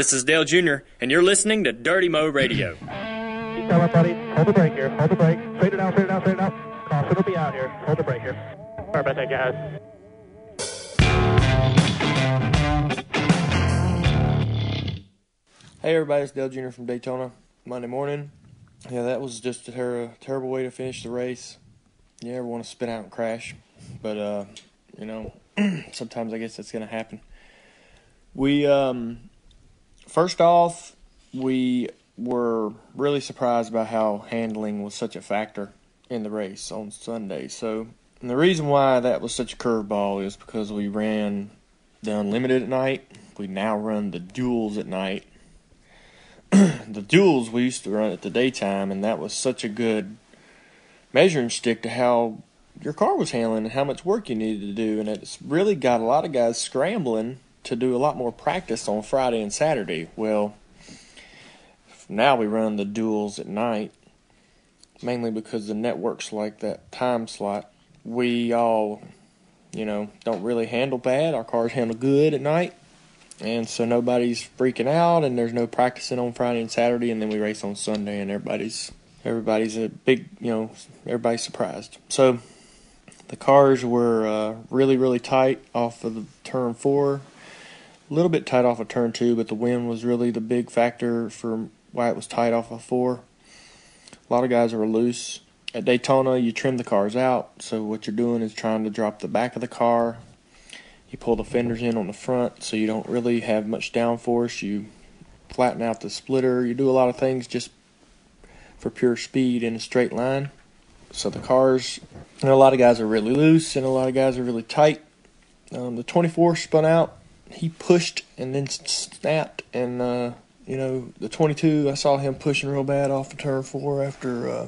This is Dale Jr., and you're listening to Dirty Mo Radio. Keep coming, buddy. Hold the brake here. Hold the brake. Straight it out, straight it out, straight it out. Caution will be out here. Hold the brake here. Sorry about that, guys. Hey everybody, it's Dale Jr. from Daytona. Monday morning. Yeah, that was just a ter- terrible way to finish the race. You ever want to spin out and crash, but uh, you know, sometimes I guess that's gonna happen. We um, first off, we were really surprised by how handling was such a factor in the race on Sunday. So, the reason why that was such a curveball is because we ran the unlimited at night. We now run the duels at night. the duels we used to run at the daytime, and that was such a good measuring stick to how your car was handling and how much work you needed to do. And it's really got a lot of guys scrambling to do a lot more practice on Friday and Saturday. Well, now we run the duels at night, mainly because the networks like that time slot. We all, you know, don't really handle bad. Our cars handle good at night. And so nobody's freaking out, and there's no practicing on Friday and Saturday, and then we race on Sunday, and everybody's everybody's a big, you know, everybody's surprised. So the cars were uh, really, really tight off of the turn four, a little bit tight off of turn two, but the wind was really the big factor for why it was tight off of four. A lot of guys were loose. At Daytona, you trim the cars out, so what you're doing is trying to drop the back of the car. You pull the fenders in on the front, so you don't really have much downforce. You flatten out the splitter. You do a lot of things just for pure speed in a straight line. So the cars, know, a lot of guys are really loose and a lot of guys are really tight. Um, the 24 spun out. He pushed and then snapped, and uh, you know the 22. I saw him pushing real bad off of turn four after uh,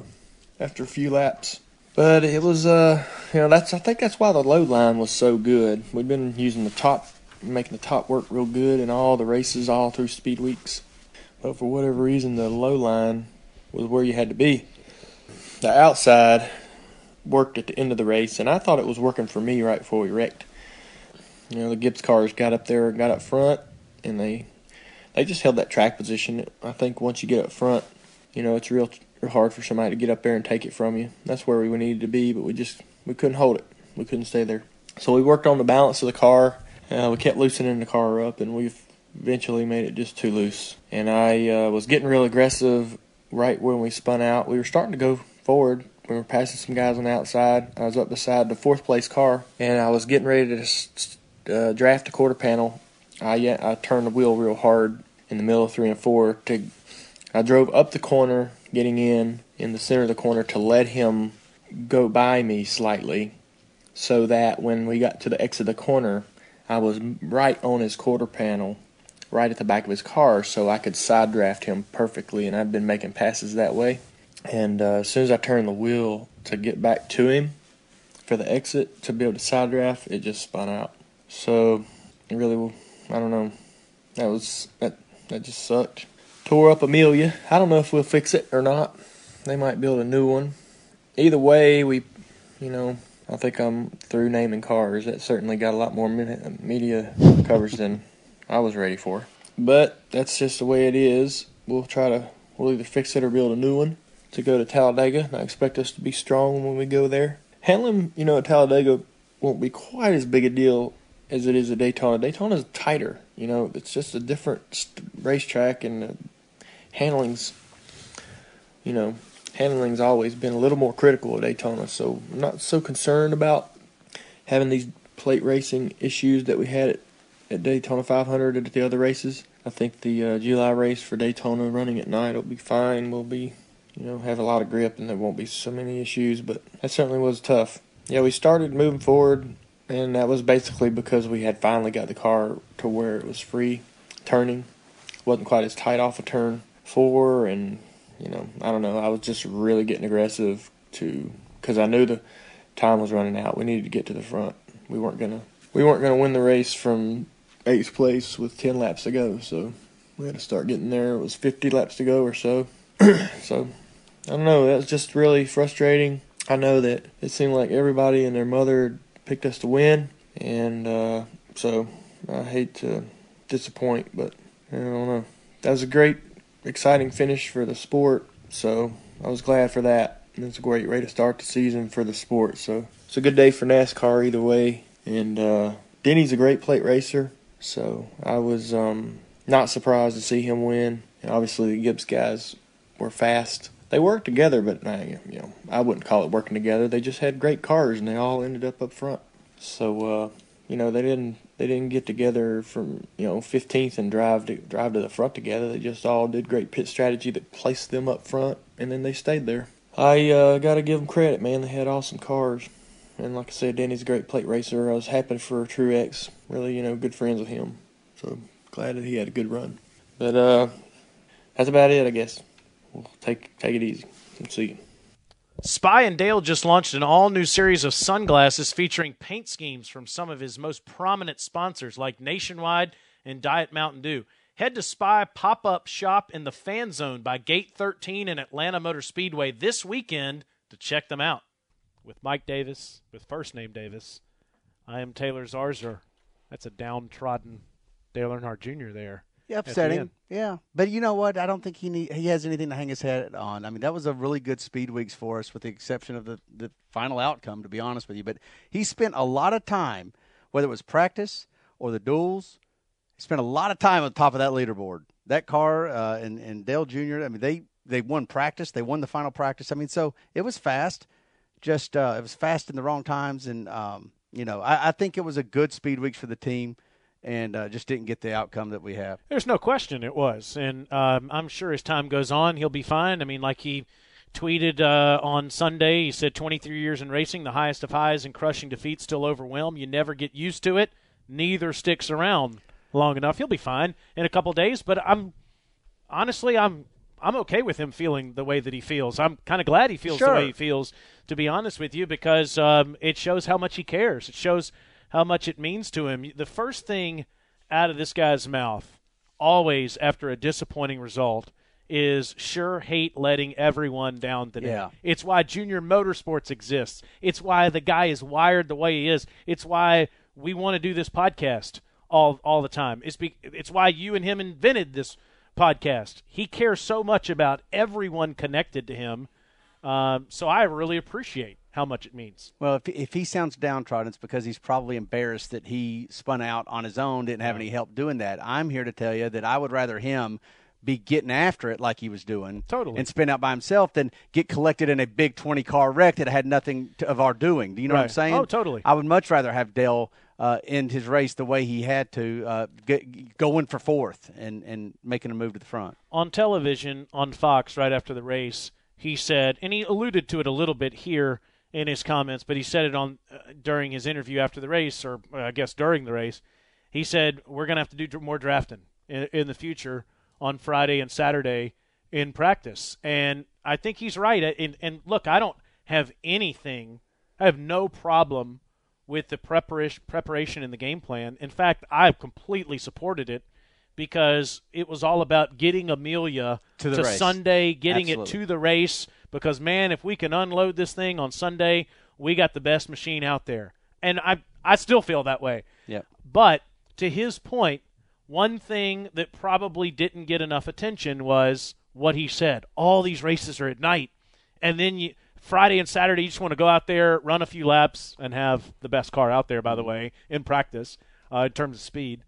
after a few laps. But it was, uh, you know, that's I think that's why the load line was so good. We've been using the top, making the top work real good in all the races all through speed weeks. But for whatever reason, the low line was where you had to be. The outside worked at the end of the race, and I thought it was working for me right before we wrecked. You know, the Gibbs cars got up there, and got up front, and they they just held that track position. I think once you get up front, you know, it's real hard for somebody to get up there and take it from you. That's where we needed to be, but we just we couldn't hold it. We couldn't stay there. So we worked on the balance of the car. Uh, we kept loosening the car up, and we've eventually made it just too loose. And I uh, was getting real aggressive right when we spun out. We were starting to go forward. We were passing some guys on the outside. I was up beside the fourth place car, and I was getting ready to uh, draft a quarter panel. I I turned the wheel real hard in the middle of three and four. To I drove up the corner, getting in in the center of the corner to let him go by me slightly, so that when we got to the exit of the corner, I was right on his quarter panel, right at the back of his car, so I could side draft him perfectly. And I'd been making passes that way. And uh, as soon as I turned the wheel to get back to him for the exit to be able to side draft, it just spun out. So it really, I don't know. That was that. That just sucked. Tore up Amelia. I don't know if we'll fix it or not. They might build a new one. Either way, we, you know, I think I'm through naming cars. That certainly got a lot more media coverage than I was ready for. But that's just the way it is. We'll try to, we'll either fix it or build a new one to go to Talladega. I expect us to be strong when we go there. Handling, you know, at Talladega won't be quite as big a deal as it is at Daytona. Daytona is tighter. You know, it's just a different racetrack, and the handling's, you know, handling's always been a little more critical at Daytona. So I'm not so concerned about having these plate racing issues that we had at, at Daytona 500 and at the other races. I think the uh, July race for Daytona running at night will be fine. We'll be, you know, have a lot of grip and there won't be so many issues. But that certainly was tough. Yeah, we started moving forward, and that was basically because we had finally got the car to where it was free turning. wasn't quite as tight off a of turn four, and you know, I don't know. I was just really getting aggressive to because I knew the time was running out. We needed to get to the front. We weren't gonna we weren't gonna win the race from eighth place with ten laps to go. So we had to start getting there. It was fifty laps to go or so. so I don't know. That was just really frustrating. I know that it seemed like everybody and their mother picked us to win, and uh, so I hate to disappoint, but I don't know. That was a great, exciting finish for the sport. So I was glad for that. And it's a great way to start the season for the sport. So it's a good day for NASCAR either way. And uh, Denny's a great plate racer. So I was um, not surprised to see him win. And obviously the Gibbs guys were fast. They worked together, but uh, you know I wouldn't call it working together. They just had great cars, and they all ended up up front. So uh, you know they didn't they didn't get together from you know 15th and drive to drive to the front together. They just all did great pit strategy that placed them up front, and then they stayed there. I uh, got to give them credit, man. They had awesome cars, and like I said, Danny's a great plate racer. I was happy for Truex. Really, you know, good friends with him. So glad that he had a good run. But uh, that's about it, I guess. Take take it easy. See. Spy and Dale just launched an all new series of sunglasses featuring paint schemes from some of his most prominent sponsors like Nationwide and Diet Mountain Dew. Head to Spy Pop Up Shop in the Fan Zone by Gate 13 in Atlanta Motor Speedway this weekend to check them out. With Mike Davis, with first name Davis, I am Taylor Zarzour. That's a downtrodden Dale Earnhardt Jr. there. Yeah, upsetting. Yeah, but you know what? I don't think he need, he has anything to hang his head on. I mean, that was a really good speed weeks for us, with the exception of the the final outcome. To be honest with you, but he spent a lot of time, whether it was practice or the duels, he spent a lot of time on top of that leaderboard. That car uh, and and Dale Jr. I mean, they they won practice. They won the final practice. I mean, so it was fast. Just uh, it was fast in the wrong times, and um, you know, I, I think it was a good speed weeks for the team and uh, just didn't get the outcome that we have. There's no question it was, and um, I'm sure as time goes on, he'll be fine. I mean, like he tweeted uh, on Sunday, he said, "23 years in racing, the highest of highs and crushing defeats still overwhelm. You never get used to it. Neither sticks around long enough. He'll be fine in a couple days." But I'm honestly, I'm I'm okay with him feeling the way that he feels. I'm kind of glad he feels the way he feels, to be honest with you, because um, it shows how much he cares. It shows how much it means to him. The first thing out of this guy's mouth, always after a disappointing result, is sure hate letting everyone down today. Yeah. It's why Junior Motorsports exists. It's why the guy is wired the way he is. It's why we want to do this podcast all all the time. It's be, it's why you and him invented this podcast. He cares so much about everyone connected to him. Um, so I really appreciate how much it means. Well, if, if he sounds downtrodden, it's because he's probably embarrassed that he spun out on his own, didn't have any help doing that. I'm here to tell you that I would rather him be getting after it like he was doing Totally. and spin out by himself than get collected in a big 20 car wreck that had nothing to, of our doing. Do you know what I'm saying? Oh, totally. I would much rather have Dale uh, end his race the way he had to, uh, get, going for fourth and, and making a move to the front. on television on Fox right after the race, he said, and he alluded to it a little bit here in his comments, but he said it on uh, during his interview after the race, or uh, I guess during the race. He said we're going to have to do more drafting in, in the future on Friday and Saturday in practice, and I think he's right. And, and look, I don't have anything, I have no problem with the preparation preparation in the game plan. In fact, I've completely supported it because it was all about getting Amelia To the race. Sunday, getting it to the race. Because man, if we can unload this thing on Sunday, we got the best machine out there. And I I still feel that way. Yep. But to his point, one thing that probably didn't get enough attention was what he said. All these races are at night, and then you Friday and Saturday you just want to go out there, run a few laps, and have the best car out there. By the way, in practice, uh, in terms of speed,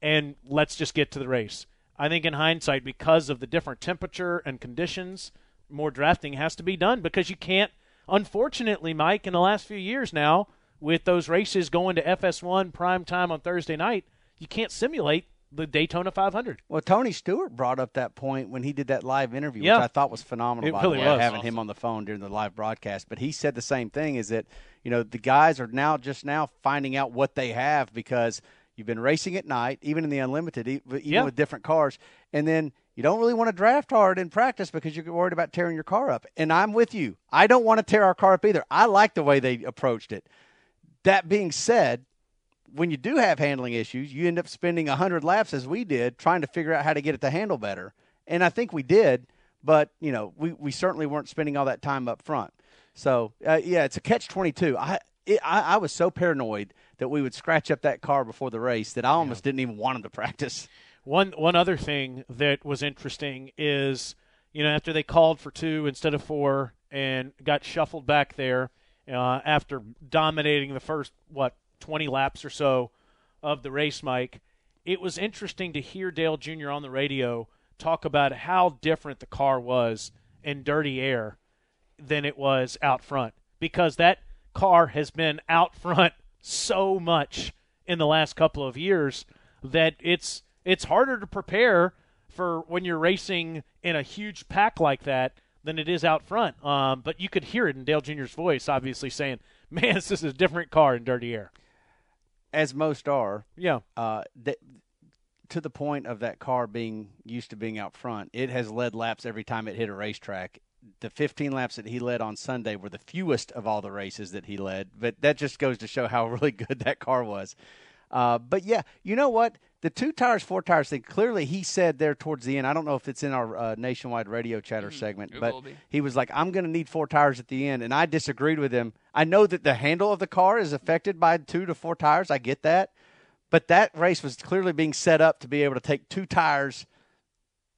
and let's just get to the race. I think in hindsight, because of the different temperature and conditions, more drafting has to be done because you can't. Unfortunately, Mike, in the last few years now, with those races going to FS1 prime time on Thursday night, you can't simulate the Daytona 500. Well, Tony Stewart brought up that point when he did that live interview, Yeah. which I thought was phenomenal. It by really the way, was. having him on the phone during the live broadcast. But he said the same thing: is that you know the guys are now just now finding out what they have because you've been racing at night, even in the unlimited, even Yeah. with different cars, and then. You don't really want to draft hard in practice because you're worried about tearing your car up. And I'm with you. I don't want to tear our car up either. I like the way they approached it. That being said, when you do have handling issues, you end up spending 100 laps as we did trying to figure out how to get it to handle better. And I think we did, but, you know, we, we certainly weren't spending all that time up front. So, uh, yeah, it's a catch 22. I, it, I I was so paranoid that we would scratch up that car before the race that I almost didn't even want him to practice. One one other thing that was interesting is, you know, after they called for two instead of four and got shuffled back there uh, after dominating the first what twenty laps or so of the race, Mike. It was interesting to hear Dale Jr. on the radio talk about how different the car was in dirty air than it was out front because that car has been out front so much in the last couple of years that it's it's harder to prepare for when you're racing in a huge pack like that than it is out front. Um, but you could hear it in Dale Jr.'s voice, obviously saying, "Man, this is a different car in dirty air." As most are, Yeah, uh, th- to the point of that car being used to being out front, it has led laps every time it hit a racetrack. The 15 laps that he led on Sunday were the fewest of all the races that he led, but that just goes to show how really good that car was. Uh, but yeah, you know what? The two tires, four tires thing. Clearly, he said there towards the end. I don't know if it's in our uh, nationwide radio chatter segment, it but he was like, "I'm going to need four tires at the end," and I disagreed with him. I know that the handle of the car is affected by two to four tires. I get that, but that race was clearly being set up to be able to take two tires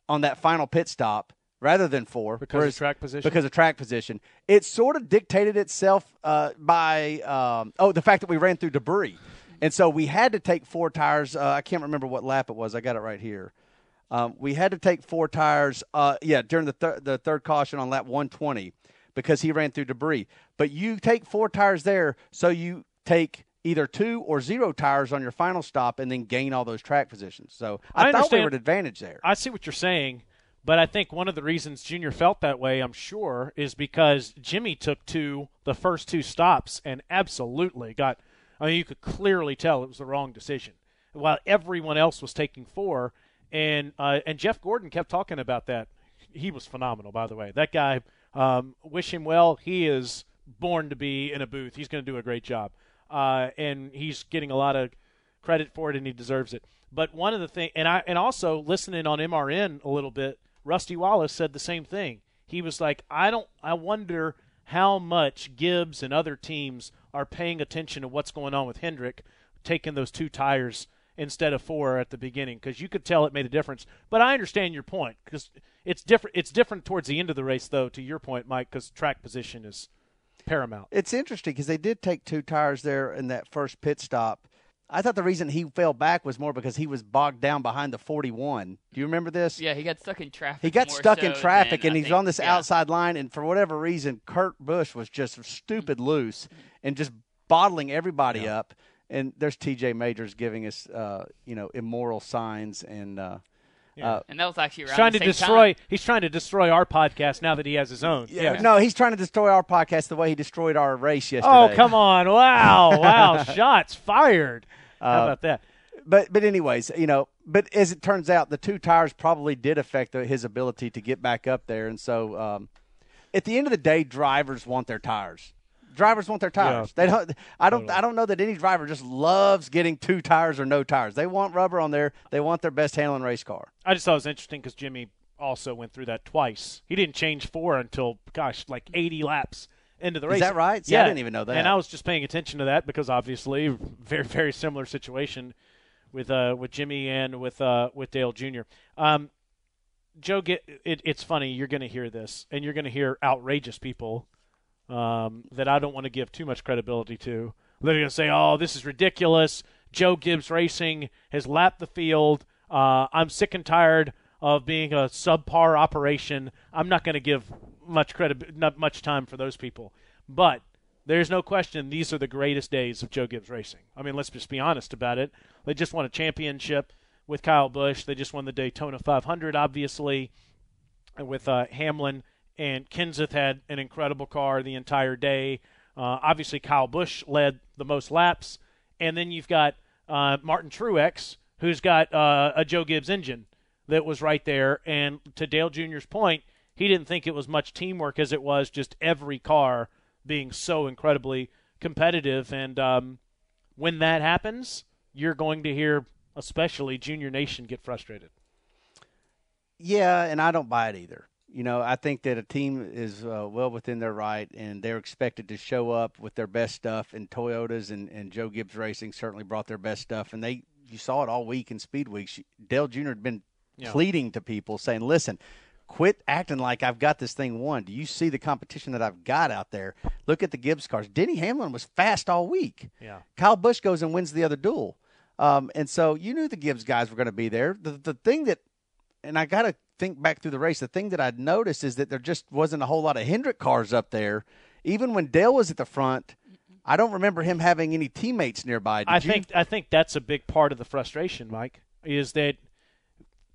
on that final pit stop rather than four Because of track position? Because of track position, it sort of dictated itself uh, by um, oh the fact that we ran through debris, and so we had to take four tires. Uh, I can't remember what lap it was. I got it right here. Um, we had to take four tires. Uh, yeah, during the thir- the third caution on lap 120 because he ran through debris. But you take four tires there, so you take either two or zero tires on your final stop, and then gain all those track positions. So I, I thought we were at advantage there. I see what you're saying, but I think one of the reasons Junior felt that way, I'm sure, is because Jimmy took two the first two stops and absolutely got. I mean, you could clearly tell it was the wrong decision, while everyone else was taking four. And uh, and Jeff Gordon kept talking about that. He was phenomenal, by the way. That guy. Um, wish him well. He is born to be in a booth. He's going to do a great job, uh, and he's getting a lot of credit for it, and he deserves it. But one of the things, and I, and also listening on MRN a little bit, Rusty Wallace said the same thing. He was like, I don't, I wonder how much Gibbs and other teams are paying attention to what's going on with Hendrick taking those two tires instead of four at the beginning because you could tell it made a difference. But I understand your point because it's different. It's different towards the end of the race, though. To your point, Mike, because track position is paramount. It's interesting because they did take two tires there in that first pit stop. I thought the reason he fell back was more because he was bogged down behind the 41. Do you remember this? Yeah, he got stuck in traffic. He got stuck so in traffic and I he's think- on this yeah. outside line, and for whatever reason, Kurt Busch was just stupid loose and just bottling everybody up. And there's TJ Majors giving us, uh, you know, immoral signs and. Uh, uh, And that was actually He's around trying the to same destroy. Time. He's trying to destroy our podcast now that he has his own. Yeah. No, he's trying to destroy our podcast the way he destroyed our race yesterday. Oh come on! Wow! Wow! Shots fired. How about that? but but anyways, you know, but as it turns out, the two tires probably did affect the, his ability to get back up there, and so um, at the end of the day, drivers want their tires. Drivers want their tires. They don't. I don't. I don't know that any driver just loves getting two tires or no tires. They want rubber on there. They want their best handling race car. I just thought it was interesting because Jimmy also went through that twice. He didn't change four until gosh, like 80 laps into the race. Is that right? See, yeah, I didn't even know that. And I was just paying attention to that because obviously, very very similar situation with uh with Jimmy and with uh with Dale Jr. Um, Joe, get it, it's funny. You're going to hear this, and you're going to hear outrageous people um, that I don't want to give too much credibility to. They're going to say, "Oh, this is ridiculous." Joe Gibbs Racing has lapped the field. Uh, I'm sick and tired of being a subpar operation. I'm not going to give much credit, not much time for those people. But there's no question these are the greatest days of Joe Gibbs Racing. I mean, let's just be honest about it. They just won a championship with Kyle Busch. They just won the Daytona 500, obviously with uh, Hamlin and Kenseth had an incredible car the entire day. Uh, obviously, Kyle Busch led the most laps, and then you've got uh, Martin Truex, who's got uh, a Joe Gibbs engine that was right there. And to Dale Jr.'s point, he didn't think it was much teamwork as it was just every car being so incredibly competitive. And um, when that happens, you're going to hear, especially Junior Nation, get frustrated. Yeah, and I don't buy it either. You know, I think that a team is uh, well within their right, and they're expected to show up with their best stuff. And Toyotas and, and Joe Gibbs Racing certainly brought their best stuff, and they you saw it all week in speed weeks. Dale Jr. had been Yeah. pleading to people, saying, "Listen, quit acting like I've got this thing won. Do you see the competition that I've got out there? Look at the Gibbs cars. Denny Hamlin was fast all week. Yeah. Kyle Busch goes and wins the other duel, um, and so you knew the Gibbs guys were going to be there. The the thing that, and I got to think back through the race. The thing that I'd noticed is that there just wasn't a whole lot of Hendrick cars up there. Even when Dale was at the front, I don't remember him having any teammates nearby. Did I you? think I think that's a big part of the frustration, Mike, is that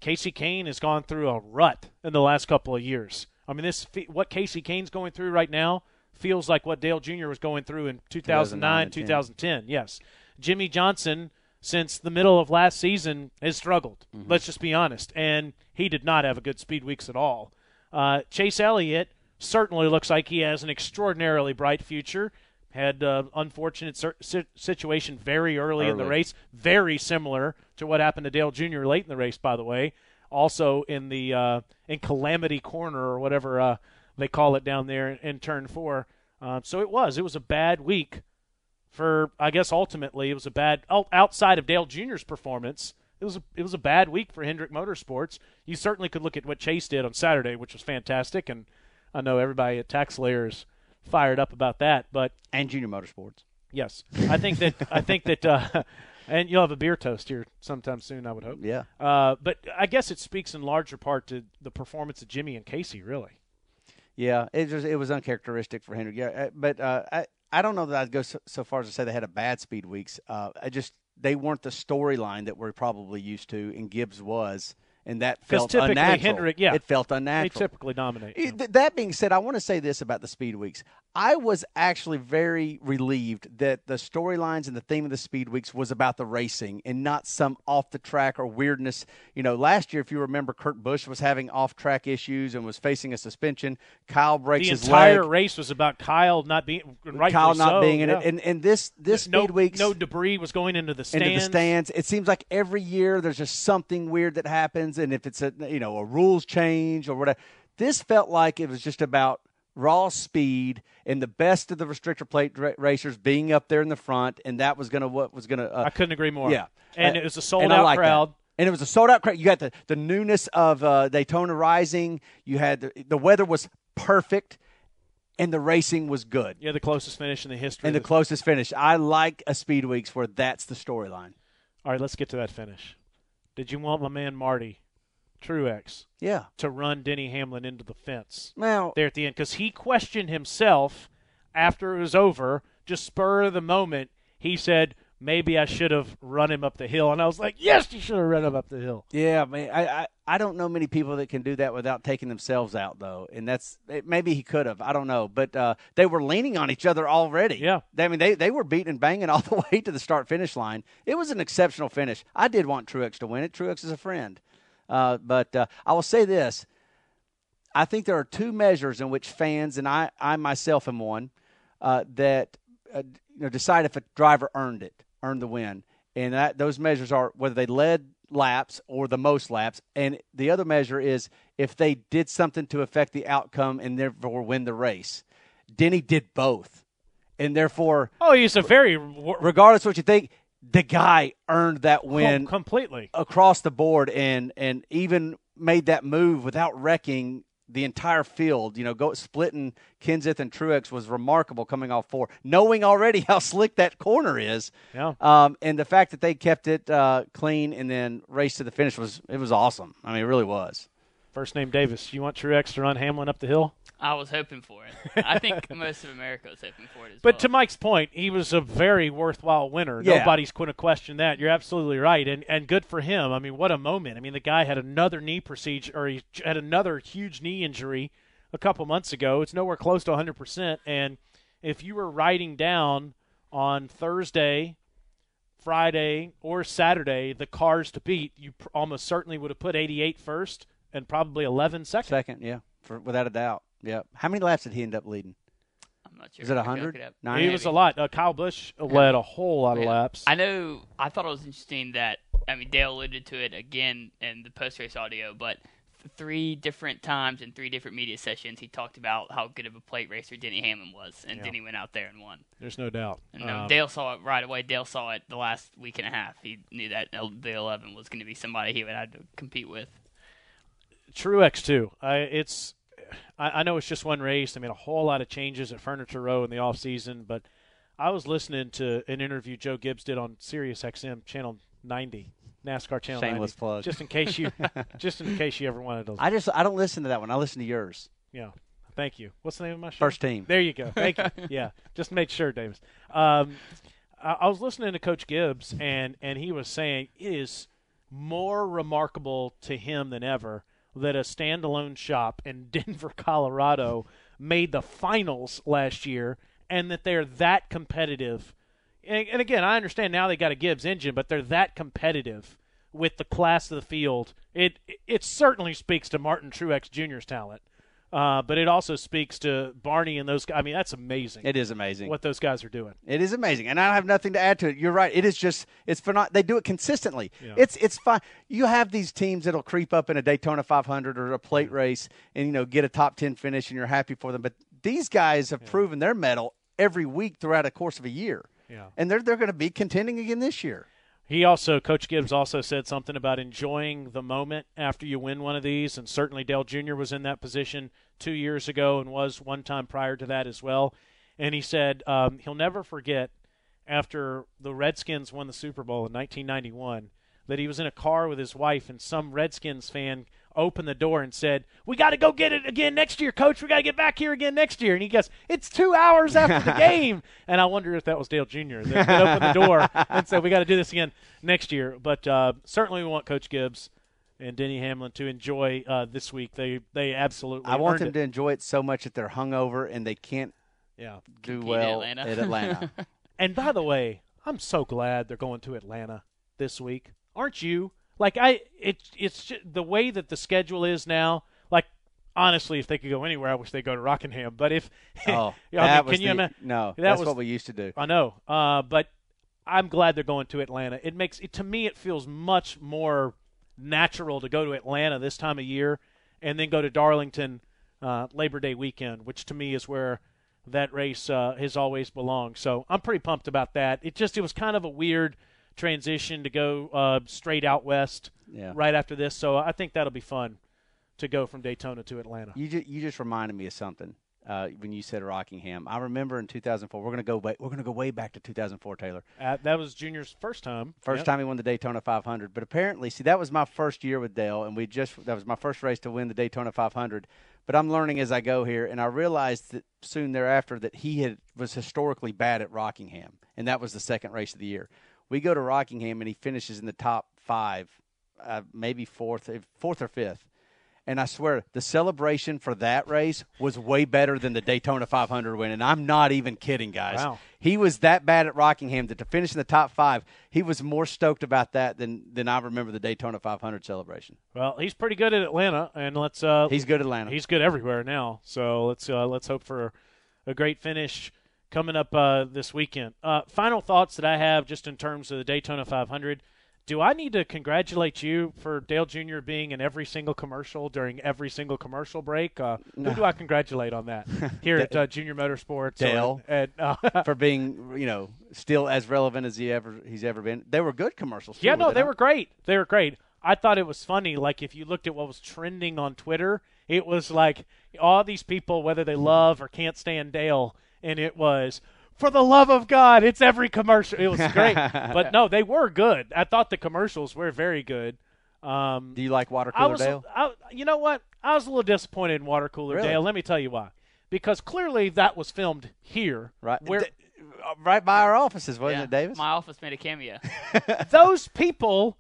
Kasey Kahne has gone through a rut in the last couple of years. I mean, this what Kasey Kahne's going through right now feels like what Dale Jr. was going through in 2009, 2009, 10. 2010. Yes, Jimmie Johnson since the middle of last season has struggled. Let's just be honest, and he did not have a good speed weeks at all. Uh, Chase Elliott certainly looks like he has an extraordinarily bright future. Had uh, unfortunate situation very early, in the race, very similar to what happened to Dale Jr. late in the race, by the way. Also in the uh, in Calamity Corner or whatever uh, they call it down there in, in Turn Four. Uh, so it was it was a bad week for I guess ultimately it was a bad outside of Dale Jr.'s performance. It was a, it was a bad week for Hendrick Motorsports. You certainly could look at what Chase did on Saturday, which was fantastic, and I know everybody at TaxSlayer's fired up about that. But and Junior Motorsports. yes, I think that I think that, uh, and you'll have a beer toast here sometime soon. I would hope. Yeah. Uh, but I guess it speaks in larger part to the performance of Jimmy and Casey. Really. Yeah, it was it was uncharacteristic for Hendrick. Yeah, uh, but uh, I I don't know that I'd go so, so far as to say they had a bad speed weeks. Uh, I just they weren't the storyline that we're probably used to, and Gibbs was, and that felt typically unnatural. Hendrick- yeah. it felt They unnatural. typically dominate. Th- That being said, I want to say this about the speed weeks. I was actually very relieved that the storylines and the theme of the speed weeks was about the racing and not some off the track or weirdness. You know, last year, if you remember, Kurt Busch was having off track issues and was facing a suspension. Kyle breaks the his entire leg. race was about Kyle not being Kyle not so, being in yeah. it, and and this this no, speed weeks no debris was going into the stands. into the stands. It seems like every year there's just something weird that happens, and if it's a you know a rules change or whatever, this felt like it was just about raw speed and the best of the restrictor plate ra- racers being up there in the front, and that was gonna what was gonna. Uh, I couldn't agree more. yeah, and Uh, it was a sold out like that. crowd. And it was a sold out crowd. You got the, the newness of uh, Daytona Rising. You had the, the weather was perfect, and the racing was good. Yeah, the closest finish in the history. And the closest finish. I like a speed weeks where that's the storyline. All right, let's get to that finish. Did you want my man Marty Truex Yeah. to run Denny Hamlin into the fence Now, there at the end? Because he questioned himself after it was over, just spur of the moment. He said, maybe I should have run him up the hill. And I was like, yes, you should have run him up the hill. Yeah, man. I, I I don't know many people that can do that without taking themselves out, though. And that's it, maybe he could have. I don't know, but uh, they were leaning on each other already. Yeah. I mean they they were beating and banging all the way to the start finish line. It was an exceptional finish. I did want Truex to win it. Truex is a friend, uh, but uh, I will say this: I think there are two measures in which fans and I I myself am one uh, that uh, you know decide if a driver earned it, earned the win, and that those measures are whether they led laps or the most laps, and the other measure is if they did something to affect the outcome and therefore win the race. Denny did both, and therefore, Oh, he's a very regardless of what you think, the guy earned that win completely. across the board, and and even made that move without wrecking the entire field. You know, go splitting Kenseth and Truex was remarkable coming off four, knowing already how slick that corner is. Yeah. Um, and the fact that they kept it uh, clean and then raced to the finish was it was awesome. I mean, it really was. First name Davis. You want Truex to run Hamlin up the hill? I was hoping for it. I think most of America was hoping for it as But well. to Mike's point, he was a very worthwhile winner. Yeah. Nobody's going to question that. You're absolutely right, and and good for him. I mean, what a moment! I mean, the guy had another knee procedure, or he had another huge knee injury a couple months ago. It's nowhere close to 100. percent And if you were writing down on Thursday, Friday, or Saturday the cars to beat, you pr- almost certainly would have put 88 first and probably 11 second. Second, yeah, for, without a doubt. Yeah. How many laps did he end up leading? I'm not sure. Is it I 100? look it up. Was a lot. Uh, Kyle Busch led a whole lot of laps. I know. I thought it was interesting that I mean Dale alluded to it again in the post race audio, but three different times in three different media sessions, he talked about how good of a plate racer Denny Hamlin was, and Yeah. Denny went out there and won. There's no doubt. And uh, Um, Dale saw it right away. Dale saw it the last week and a half. He knew that L- the 11 was going to be somebody he would have to compete with. Truex too. I it's I, I know it's just one race. I made a whole lot of changes at Furniture Row in the off season, but I was listening to an interview Joe Gibbs did on Sirius XM channel 90, NASCAR channel Shameless 90. plug. Just in case you, just in case you ever wanted to. I just I don't listen to that one. I listen to yours. yeah. Thank you. What's the name of my show? First team. There you go. Thank you. Yeah, just make sure, Davis. Um, I, I was listening to Coach Gibbs, and and he was saying it is more remarkable to him than ever that a standalone shop in Denver, Colorado, made the finals last year, and that they're that competitive. And, and again, I understand now they got a Gibbs engine, but they're that competitive with the class of the field. It it certainly speaks to Martin Truex Jr.'s talent. Uh, but it also speaks to Barney and those guys. I mean, that's amazing. It is amazing. what those guys are doing. It is amazing, and I have nothing to add to it. You're right. It is just it's for not. They do it consistently. Yeah. It's it's fine. You have these teams that'll creep up in a Daytona 500 or a plate race, and you know get a top 10 finish, and you're happy for them. But these guys have proven their medal every week throughout a course of a year, Yeah. and they're they're going to be contending again this year. He also, Coach Gibbs also said something about enjoying the moment after you win one of these, and certainly Dale Jr. was in that position two years ago and was one time prior to that as well. And he said um, he'll never forget after the Redskins won the Super Bowl in 1991 that he was in a car with his wife and some Redskins fan opened the door and said, "We got to go get it again next year, Coach. We got to get back here again next year." And he goes, "It's two hours after the game." And I wonder if that was Dale Jr. that, that opened the door and said, "We got to do this again next year." But uh, certainly, we want Coach Gibbs and Denny Hamlin to enjoy uh, this week. They they absolutely. I want them it. to enjoy it so much that they're hungover and they can't Yeah. do Compete in well Atlanta. at Atlanta. And by the way, I'm so glad they're going to Atlanta this week. Aren't you? Like I, it, it's ju- the way that the schedule is now. Like honestly, if they could go anywhere, I wish they go to Rockingham. But if, oh, I mean, that was can you the- ima- no, that that's was- what we used to do. I know, uh, but I'm glad they're going to Atlanta. It makes it to me. It feels much more natural to go to Atlanta this time of year, and then go to Darlington uh, Labor Day weekend, which to me is where that race uh, has always belonged. So I'm pretty pumped about that. It just it was kind of a weird transition to go uh, straight out west Yeah. right after this. So I think that'll be fun to go from Daytona to Atlanta. You just, you just reminded me of something uh, when you said Rockingham. I remember in 2004. We're gonna go way, we're gonna go way back to 2004, Taylor. Uh, that was Junior's first time. First Yep. time he won the Daytona 500. But apparently, see, that was my first year with Dale, and we just that was my first race to win the Daytona 500. But I'm learning as I go here, and I realized that soon thereafter that he had was historically bad at Rockingham, and that was the second race of the year. We go to Rockingham, and he finishes in the top five, uh, maybe fourth, fourth or fifth. And I swear, the celebration for that race was way better than the Daytona 500 win. And I'm not even kidding, guys. Wow. He was that bad at Rockingham that to finish in the top five, he was more stoked about that than, than I remember the Daytona 500 celebration. Well, he's pretty good at Atlanta, and let's uh, He's good at Atlanta. He's good everywhere now. So let's uh, let's hope for a great finish coming up uh, this weekend. Uh, final thoughts that I have just in terms of the Daytona 500. Do I need to congratulate you for Dale Jr. being in every single commercial during every single commercial break? Uh, Who do I congratulate on that here at uh, Junior Motorsports? Dale. At, uh, for being, you know, still as relevant as he ever he's ever been. They were good commercials. too, Yeah, no, were they were great. They were great. I thought it was funny. Like if you looked at what was trending on Twitter, it was like all these people, whether they love or can't stand Dale, and it was for the love of God, it's every commercial. It was great, but no, they were good. I thought the commercials were very good. Um, Do you like Water I Cooler was, Dale? I, you know what? I was a little disappointed in Water Cooler Really? Dale. Let me tell you why. Because clearly that was filmed here, Right, Where D- uh, right by our offices, wasn't Yeah, it, Davis? My office made a cameo. those people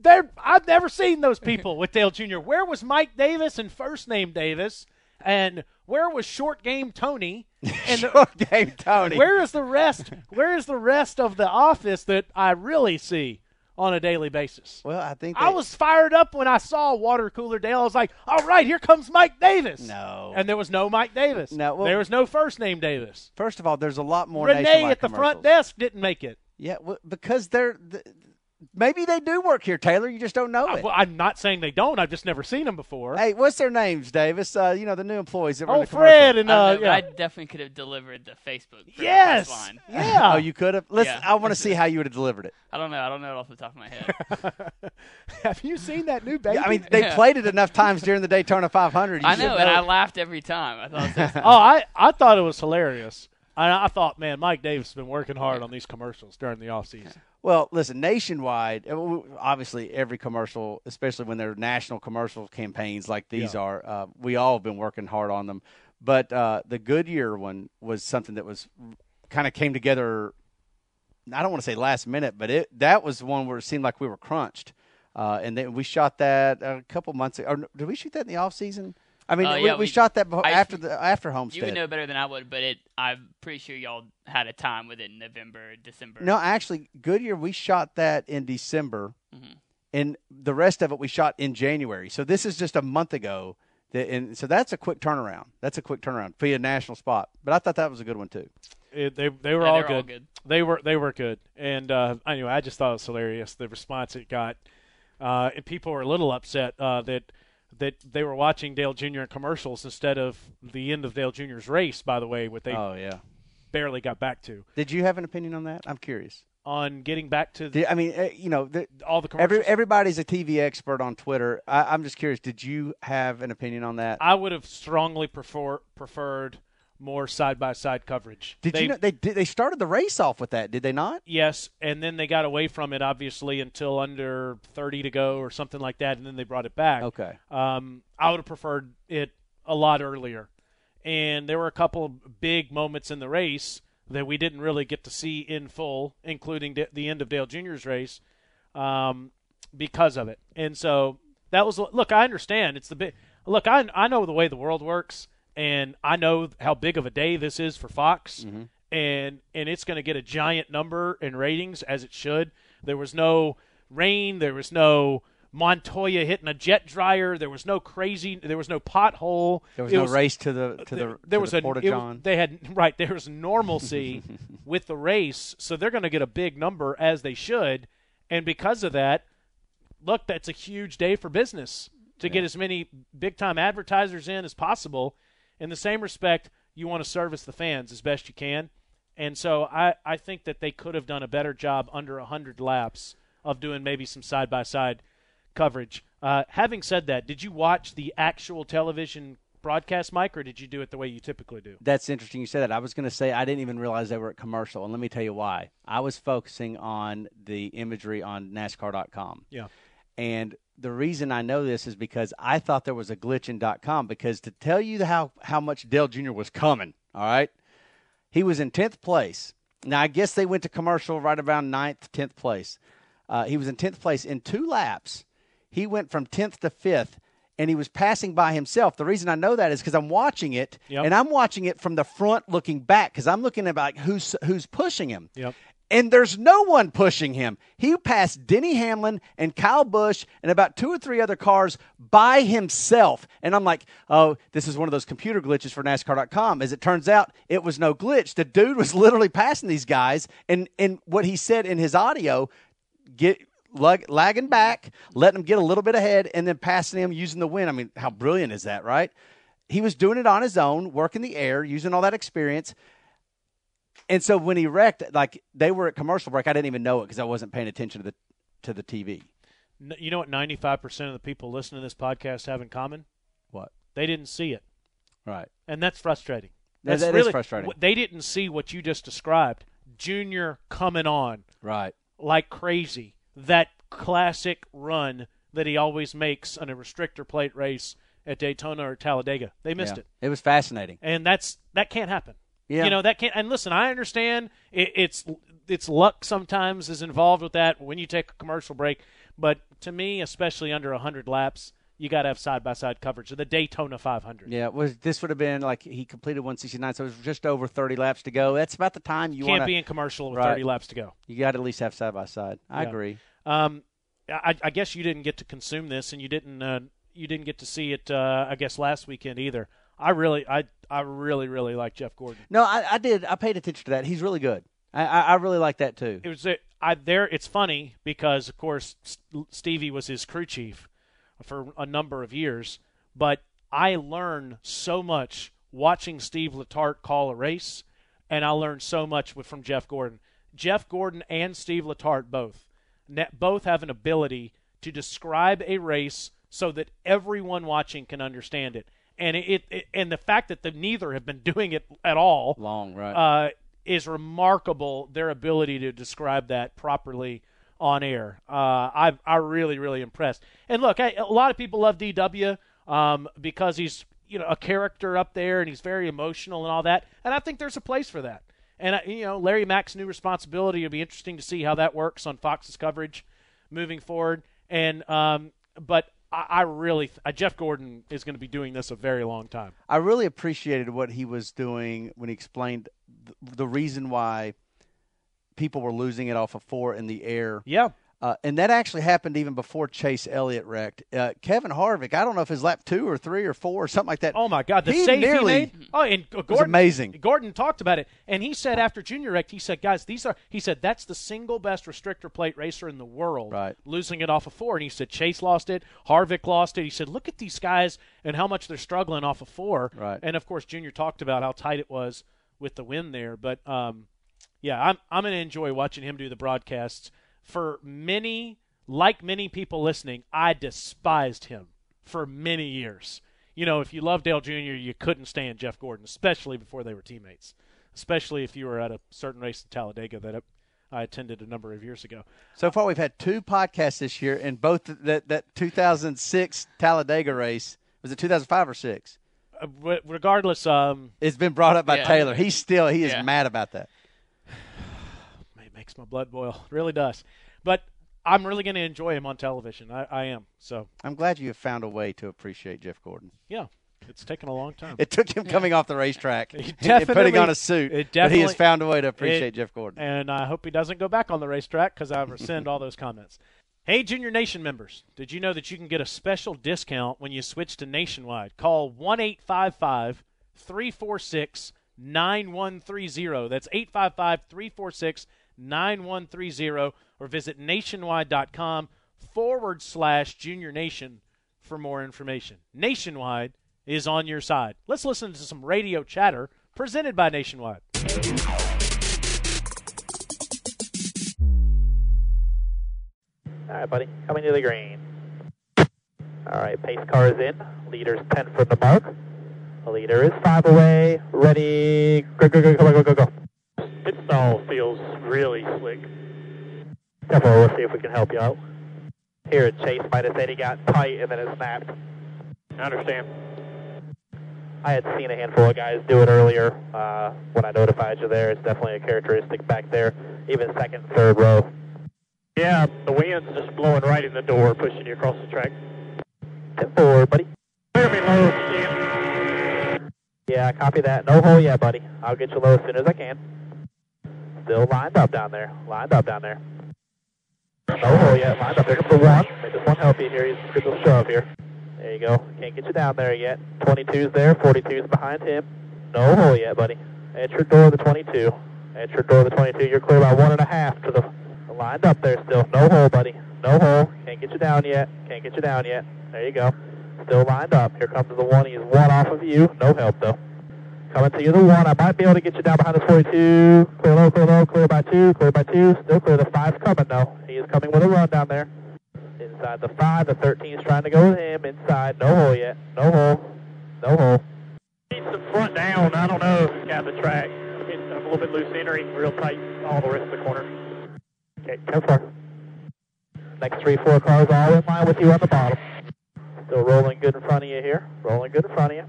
they're I've never seen those people with Dale Jr. Where was Mike Davis and first name Davis? And where was short game Tony? And the- Short game Tony. where is the rest? Where is the rest of the office that I really see on a daily basis? well, I think I was fired up when I saw Water Cooler Dale. I was like, "All right, here comes Mike Davis." No. and there was no Mike Davis. No, well- there was no first name Davis. First of all, there's a lot more Renee at the front desk didn't make it. Yeah, well, because they're th- Maybe they do work here, Taylor. You just don't know I, it. well, I'm not saying they don't. I've just never seen them before. Hey, what's their names, Davis? Uh, you know the new employees that run oh, the. Fred and I, uh, don't yeah. I definitely could have delivered the Facebook. yes, line. yeah. Oh, you could have. Let's. Yeah. I want to see how you would have delivered it. I don't know. I don't know it off the top of my head. Have you seen that new baby? I mean, they Yeah. played it enough times during the Daytona 500. You I should know, and I laughed every time. I thought, it was- oh, I I thought it was hilarious. I, I thought, man, Mike Davis has been working hard on these commercials during the off season. Well, listen, nationwide, uh, obviously every commercial, especially when they're national commercial campaigns like these Yeah. are, uh, we all have been working hard on them. But uh, the Goodyear one was something that was kind of came together. I don't want to say last minute, but it that was one where it seemed like we were crunched. Uh, and then we shot that a couple months ago. Or, did we shoot that in the off season? I mean, Uh, we, yeah, we, we- shot that before, I- after the after Homestead. you would know better than I would, but it. I'm pretty sure y'all had a time with it in November, December. No, actually, Goodyear, we shot that in December, Mhm. and the rest of it we shot in January. So this is just a month ago. That, and so that's a quick turnaround. That's a quick turnaround for a national spot. But I thought that was a good one too. It, they they were Yeah, all they were good. all good. They were they were good. And uh, anyway, I just thought it was hilarious the response it got. Uh, and people were a little upset uh, that that they were watching Dale Jr. in commercials instead of the end of Dale Jr.'s race. By the way, what they oh yeah. barely got back to Did you have an opinion on that? I'm curious. on getting back to the, Did, I mean, uh, you know, the, all the commercials. every everybody's a TV expert on Twitter. I, I'm just curious. Did you have an opinion on that? I would have strongly prefer preferred more side by side coverage. did They- you know they did, they started the race off with that? Did they not? Yes, and then they got away from it obviously until under 30 to go or something like that, and then they brought it back. Okay. Um, I would have preferred it a lot earlier, and there were a couple of big moments in the race that we didn't really get to see in full, including the- the end of Dale Jr.'s race, um, because of it. And so that was look. I understand it's the big look. I I know the way the world works, and I know how big of a day this is for Fox, mm-hmm. and and it's going to get a giant number in ratings as it should. There was no rain. There was no Montoya hitting a jet dryer. There was no crazy. There was no pothole. There was It no race to the to the there, to was the a Porta it John. they had right there was normalcy with the race, so they're going to get a big number as they should, and because of that, look, that's a huge day for business to get as many big time advertisers in as possible. In the same respect, you want to service the fans as best you can, and so I I think that they could have done a better job under hundred laps of doing maybe some side by side coverage. Uh, having said that, did you watch the actual television broadcast, Mike, or did you do it the way you typically do? That's interesting you said that. I was going to say I didn't even realize they were at commercial, and let me tell you why. I was focusing on the imagery on NASCAR.com. Yeah. And the reason I know this is because I thought there was a glitch in .com because to tell you how how much Dale Jr. was coming, all right, he was in tenth place. Now I guess they went to commercial right around 9th, tenth place. Uh, he was in tenth place in two laps. He went from tenth to fifth, and he was passing by himself. The reason I know that is because I'm watching it, Yep. and I'm watching it from the front, looking back, because I'm looking at like who's who's pushing him. Yep. And there's no one pushing him. He passed Denny Hamlin and Kyle Busch and about two or three other cars by himself. And I'm like, oh, this is one of those computer glitches for NASCAR.com. As it turns out, it was no glitch. The dude was literally passing these guys. And, and what he said in his audio, get lag, lagging back, letting them get a little bit ahead, and then passing him using the wind. I mean, how brilliant is that, right? He was doing it on his own, working the air, using all that experience. And so when he wrecked, like they were at commercial break, I didn't even know it because I wasn't paying attention to the to the TV. You know what 95% of the people listening to this podcast have in common? What? They didn't see it. Right. And that's frustrating. That- That's that is really, frustrating. They didn't see what you just described. Junior coming on Right. like crazy. That classic run that he always makes on a restrictor plate race at Daytona or Talladega. They missed Yeah. it. It was fascinating. and that's that can't happen. Yeah. You know that can't. And listen, I understand it, it's it's luck sometimes is involved with that when you take a commercial break. But to me, especially under hundred laps, you got to have side by side coverage of the Daytona 500. Yeah. Was this would have been like he completed 169, so it was just over 30 laps to go. That's about the time you Can't want be in commercial with Right. 30 laps to go. You got to at least have side by side. I Yeah. agree. Um, I, I guess you didn't get to consume this, and you didn't uh, you didn't get to see it. Uh, I guess last weekend either. I really, I I really really like Jeff Gordon. No, I, I did. I paid attention to that. He's really good. I, I, I really like that too. It was. A, I there it's funny because of course Stevie was his crew chief for a number of years, but I learned so much watching Steve Letarte call a race, and I learned so much with, from Jeff Gordon. Jeff Gordon and Steve Letarte both both have an ability to describe a race so that everyone watching can understand it. And it, it and the fact that the neither have been doing it at all Long, right? uh, is remarkable. Their ability to describe that properly on air. Uh, I I really really impressed. And look, I, a lot of people love DW um, because he's you know a character up there and he's very emotional and all that. And I think there's a place for that. And you know, Larry Mac's new responsibility. It'll be interesting to see how that works on Fox's coverage moving forward. And um, but I, I really uh, Jeff Gordon is going to be doing this a very long time. I really appreciated what he was doing when he explained th- the reason why people were losing it off of four in the air. Yeah. Uh, and that actually happened even before Chase Elliott wrecked. Uh, Kevin Harvick, I don't know if his lap two or three or four or something like that. Oh my God, the he save nearly, he made! Oh, and Gordon, was amazing. Gordon talked about it, and he said after Junior wrecked, he said, "Guys, these are." He said that's the single best restrictor plate racer in the world, Right. Losing it off of four, and he said Chase lost it, Harvick lost it. He said, "Look at these guys and how much they're struggling off of four. Right. And of course, Junior talked about how tight it was with the win there, but um, yeah, I'm I'm going to enjoy watching him do the broadcasts. For many, like many people listening, I despised him for many years. You know, if you loved Dale Jr., you couldn't stand Jeff Gordon, especially before they were teammates. Especially if you were at a certain race in Talladega that I attended a number of years ago. So far, we've had two podcasts this year, and both that that 2006 Talladega race was it 2005 or six? Uh, regardless, um, It's been brought up by Yeah. Taylor. He's still he is Yeah. mad about that. It makes my blood boil. It really does. But I'm really going to enjoy him on television. I, I am. So I'm glad you have found a way to appreciate Jeff Gordon. yeah, it's taken a long time. It took him coming off the racetrack and putting on a suit, it but he has found a way to appreciate it- Jeff Gordon. and I hope he doesn't go back on the racetrack because I rescind all those comments. Hey, Junior Nation members, did you know that you can get a special discount when you switch to Nationwide? Call 1 855 346 9130. That's 855 346 9130, or visit nationwide.com forward slash Junior Nation for more information. Nationwide is on your side. Let's listen to some radio chatter presented by Nationwide. All right, buddy. Coming to the green. All right, pace car is in. Leader's 10 from the mark. The leader is 5 away. Ready. Go, go, go, go, go, go, go. Pit stall feels really slick. Careful, we'll see if we can help you out. Here Chase might have said he got tight and then it snapped. I understand. I had seen a handful of guys do it earlier uh, when I notified you there. It's definitely a characteristic back there, even second, third row. Yeah, the wind's just blowing right in the door, pushing you across the track. Step forward, buddy. Clear me low. Yeah, copy that. No hole yet, buddy. I'll get you low as soon as I can. Still lined up down there. Lined up down there. No hole yet. Lined up. There comes the one. Make this one help you here. He's a little shove here. There you go. Can't get you down there yet. 22's there. 42's behind him. No hole yet, buddy. At your door, the 22. At your door, the 22. You're clear by one and a half to the lined up there still. No hole, buddy. No hole. Can't get you down yet. Can't get you down yet. There you go. Still lined up. Here comes the one. He's one off of you. No help, though. Coming to you, the one. I might be able to get you down behind the 42. Clear low, clear low, clear by two, clear by two. Still clear. The five's coming, though. He is coming with a run down there. Inside the five. The 13 is trying to go with him. Inside. No hole yet. No hole. No hole. Needs some front down. I don't know got the track. It's a little bit loose entering, real tight all the rest of the corner. Okay, come far. Next three, four cars all in line with you on the bottom. Still rolling good in front of you here. Rolling good in front of you.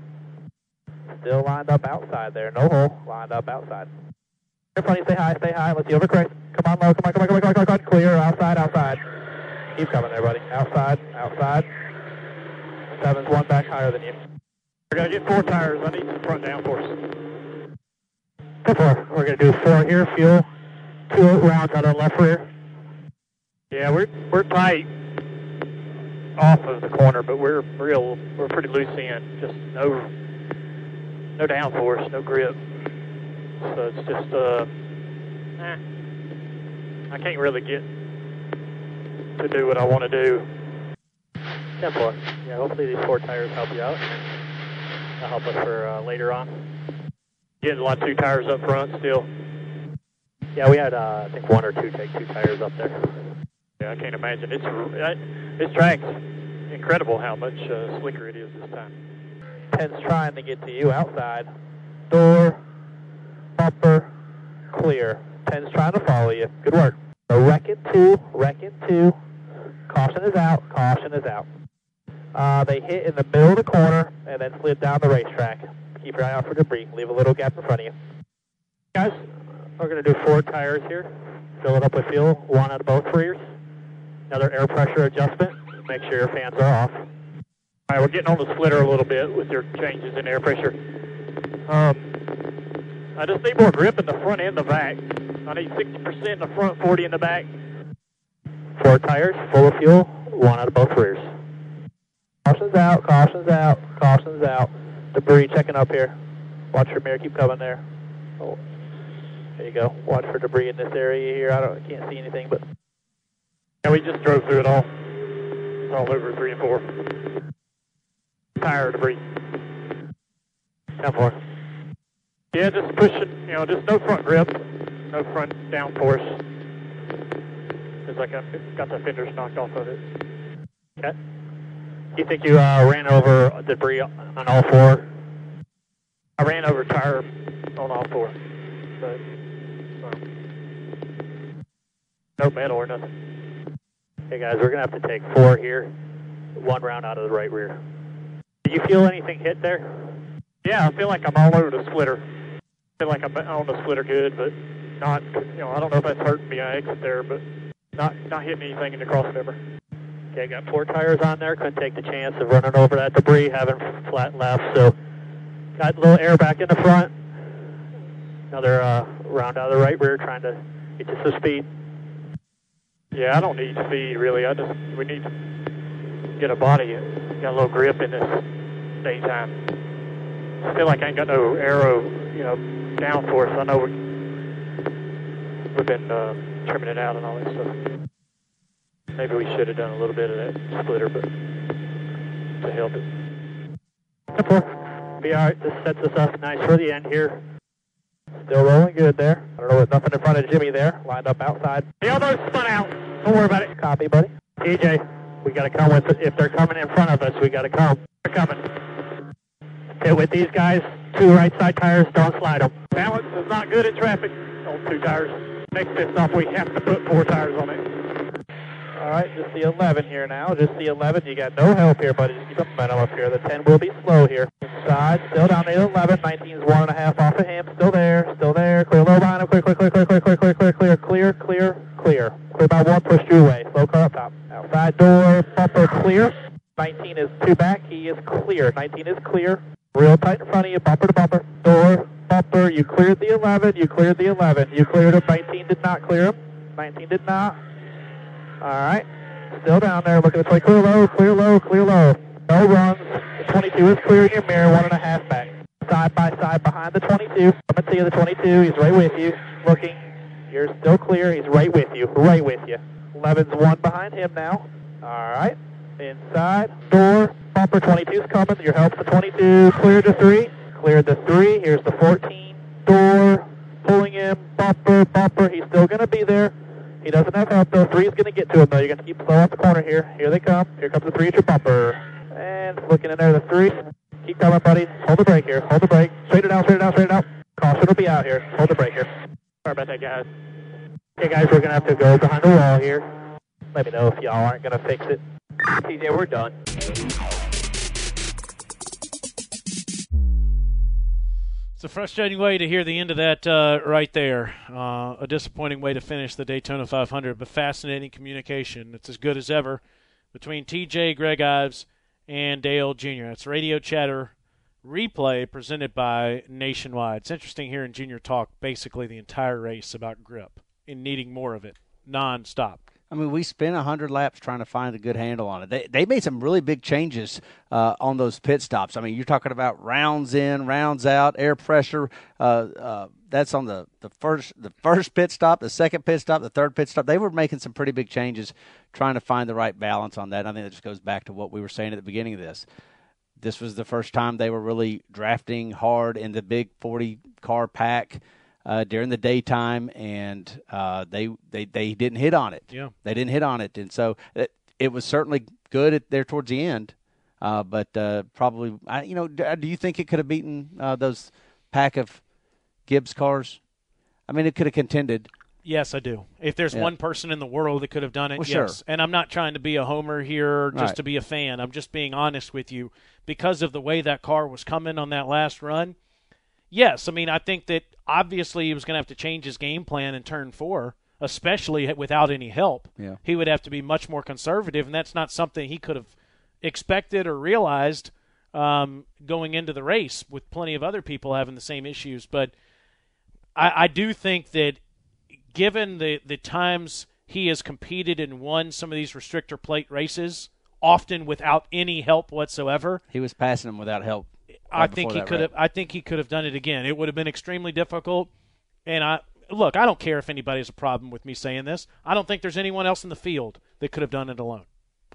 Still lined up outside there. No hole. Lined up outside. Of you, stay high, stay high. Let's see overcorrect. Come on low. Come on, come on, come on, come on, come on. Clear. Outside, outside. Keep coming there, buddy. Outside, outside. Seven's one back higher than you. We're going to get four tires. I need some front down force. Four. We're going to do four here. Fuel. Two rounds out of left rear. Yeah, we're we're tight off of the corner, but we're real we're pretty loose in. Just no no downforce, no grip. So it's just uh eh. I can't really get to do what I want to do. 10 4. Yeah, hopefully these four tires help you out. That'll help us for uh, later on. Getting a lot of two tires up front still. Yeah, we had, uh, I think, one or two take two tires up there. Yeah, I can't imagine. It's it's This track's incredible how much uh, slicker it is this time. 10's trying to get to you outside. Door, bumper, clear. 10's trying to follow you. Good work. So wreck it two, wreck it two. Caution is out, caution is out. Uh, they hit in the middle of the corner and then slid down the racetrack. Keep your eye out for debris. Leave a little gap in front of you. Guys, we're going to do four tires here. Fill it up with fuel, one out of both rears. Another air pressure adjustment. Make sure your fans are off. All right, we're getting on the splitter a little bit with your changes in air pressure. Um, I just need more grip in the front and the back. I need 60% in the front, 40 in the back. Four tires, full of fuel, one out of both rears. Caution's out, caution's out, caution's out. Debris checking up here. Watch your mirror, keep coming there. Oh, there you go. Watch for debris in this area here. I don't, can't see anything, but yeah, we just drove through it all. All over three and four. Tire debris. Down four. Yeah, just pushing, you know, just no front grip, no front downforce. It's like I got the fenders knocked off of it. Okay. You think you uh, ran over debris on all four? I ran over tire on all four, but um, no metal or nothing. Hey guys, we're gonna have to take four here, one round out of the right rear. Did you feel anything hit there? Yeah, I feel like I'm all over the splitter. I feel like I'm on the splitter good, but not, you know, I don't know if that's hurting me. I exit there, but not not hitting anything in the crossmember. Okay, got four tires on there. Couldn't take the chance of running over that debris, having flat left. So got a little air back in the front. Another uh, round out of the right rear, trying to get you some speed. Yeah, I don't need speed really. I just we need to get a body. It Got a little grip in this daytime. I feel like I ain't got no aero, you know, downforce. I know we we've been uh, trimming it out and all that stuff. Maybe we should have done a little bit of that splitter, but to help it. Be all right. This sets us up nice for the end here. Still rolling good there. I don't know what nothing in front of Jimmie there. Lined up outside. The elbows spun out. Don't worry about it. Copy, buddy. TJ, we got to come with it. If they're coming in front of us, we got to come. They're coming. Okay, with these guys, two right side tires, don't slide them. Balance is not good in traffic on two tires. Next stop, we have to put four tires on it. All right, just the 11 here now. Just the 11. You got no help here, buddy. Just keep the momentum up here. The 10 will be slow here. Inside, still down the 11. 19 is one and a half off of him. Still there, still there. Clear low behind him. Clear, clear, clear, clear, clear, clear, clear, clear, clear, clear, clear, clear. Clear by one, push your way. Slow car up top. Outside door, bumper clear. 19 is two back. He is clear. 19 is clear. Real tight in front of you, bumper to bumper. Door, bumper. You cleared the 11. You cleared the 11. You cleared him. 19 did not clear him. 19 did not. All right. Still down there. Looking at play. Clear low, clear low, clear low. No runs. The 22 is clear in your mirror. One and a half back. Side by side behind the 22. Coming to you, the 22. He's right with you. Looking. You're still clear. He's right with you. Right with you. 11's one behind him now. All right. Inside. Door. Bumper 22's coming. Your help the 22. Clear the 3. Clear the 3. Here's the 14. Door. Pulling him. Bumper. Bumper. He's still going to be there. He doesn't have help though. Three is going to get to him though. You're going to keep slow off the corner here. Here they come. Here comes the three at your bumper. And looking in there, the three. Keep coming, buddy. Hold the brake here. Hold the brake. Straight it out, straight it out, straight it out. Caution will be out here. Hold the brake here. Sorry about that, guys. Okay, guys, we're going to have to go behind the wall here. Let me know if y'all aren't going to fix it. TJ, we're done. A frustrating way to hear the end of that uh, right there. Uh, a disappointing way to finish the Daytona 500, but fascinating communication. It's as good as ever between TJ, Greg Ives, and Dale Jr. That's Radio Chatter replay presented by Nationwide. It's interesting hearing Junior talk basically the entire race about grip and needing more of it nonstop. I mean, we spent hundred laps trying to find a good handle on it. They they made some really big changes uh, on those pit stops. I mean, you're talking about rounds in, rounds out, air pressure. Uh, uh, that's on the, the first the first pit stop, the second pit stop, the third pit stop. They were making some pretty big changes, trying to find the right balance on that. I think that just goes back to what we were saying at the beginning of this. This was the first time they were really drafting hard in the big 40 car pack uh, during the daytime, and uh, they they they didn't hit on it. Yeah. they didn't hit on it, and so it, it was certainly good at, there towards the end. Uh, but uh, probably, I, you know, do, do you think it could have beaten uh, those pack of Gibbs cars? I mean, it could have contended. Yes, I do. If there's Yeah. one person in the world that could have done it, Well, sure. yes. And I'm not trying to be a homer here just Right. to be a fan. I'm just being honest with you because of the way that car was coming on that last run. Yes, I mean I think that obviously he was going to have to change his game plan in turn 4, especially without any help. Yeah. He would have to be much more conservative and that's not something he could have expected or realized um, going into the race with plenty of other people having the same issues, but I, I do think that given the, the times he has competed and won some of these restrictor plate races, often without any help whatsoever, He was passing them without help. I think he could wreck. have. I think he could have done it again. It would have been extremely difficult. And I look. I don't care if anybody has a problem with me saying this. I don't think there's anyone else in the field that could have done it alone.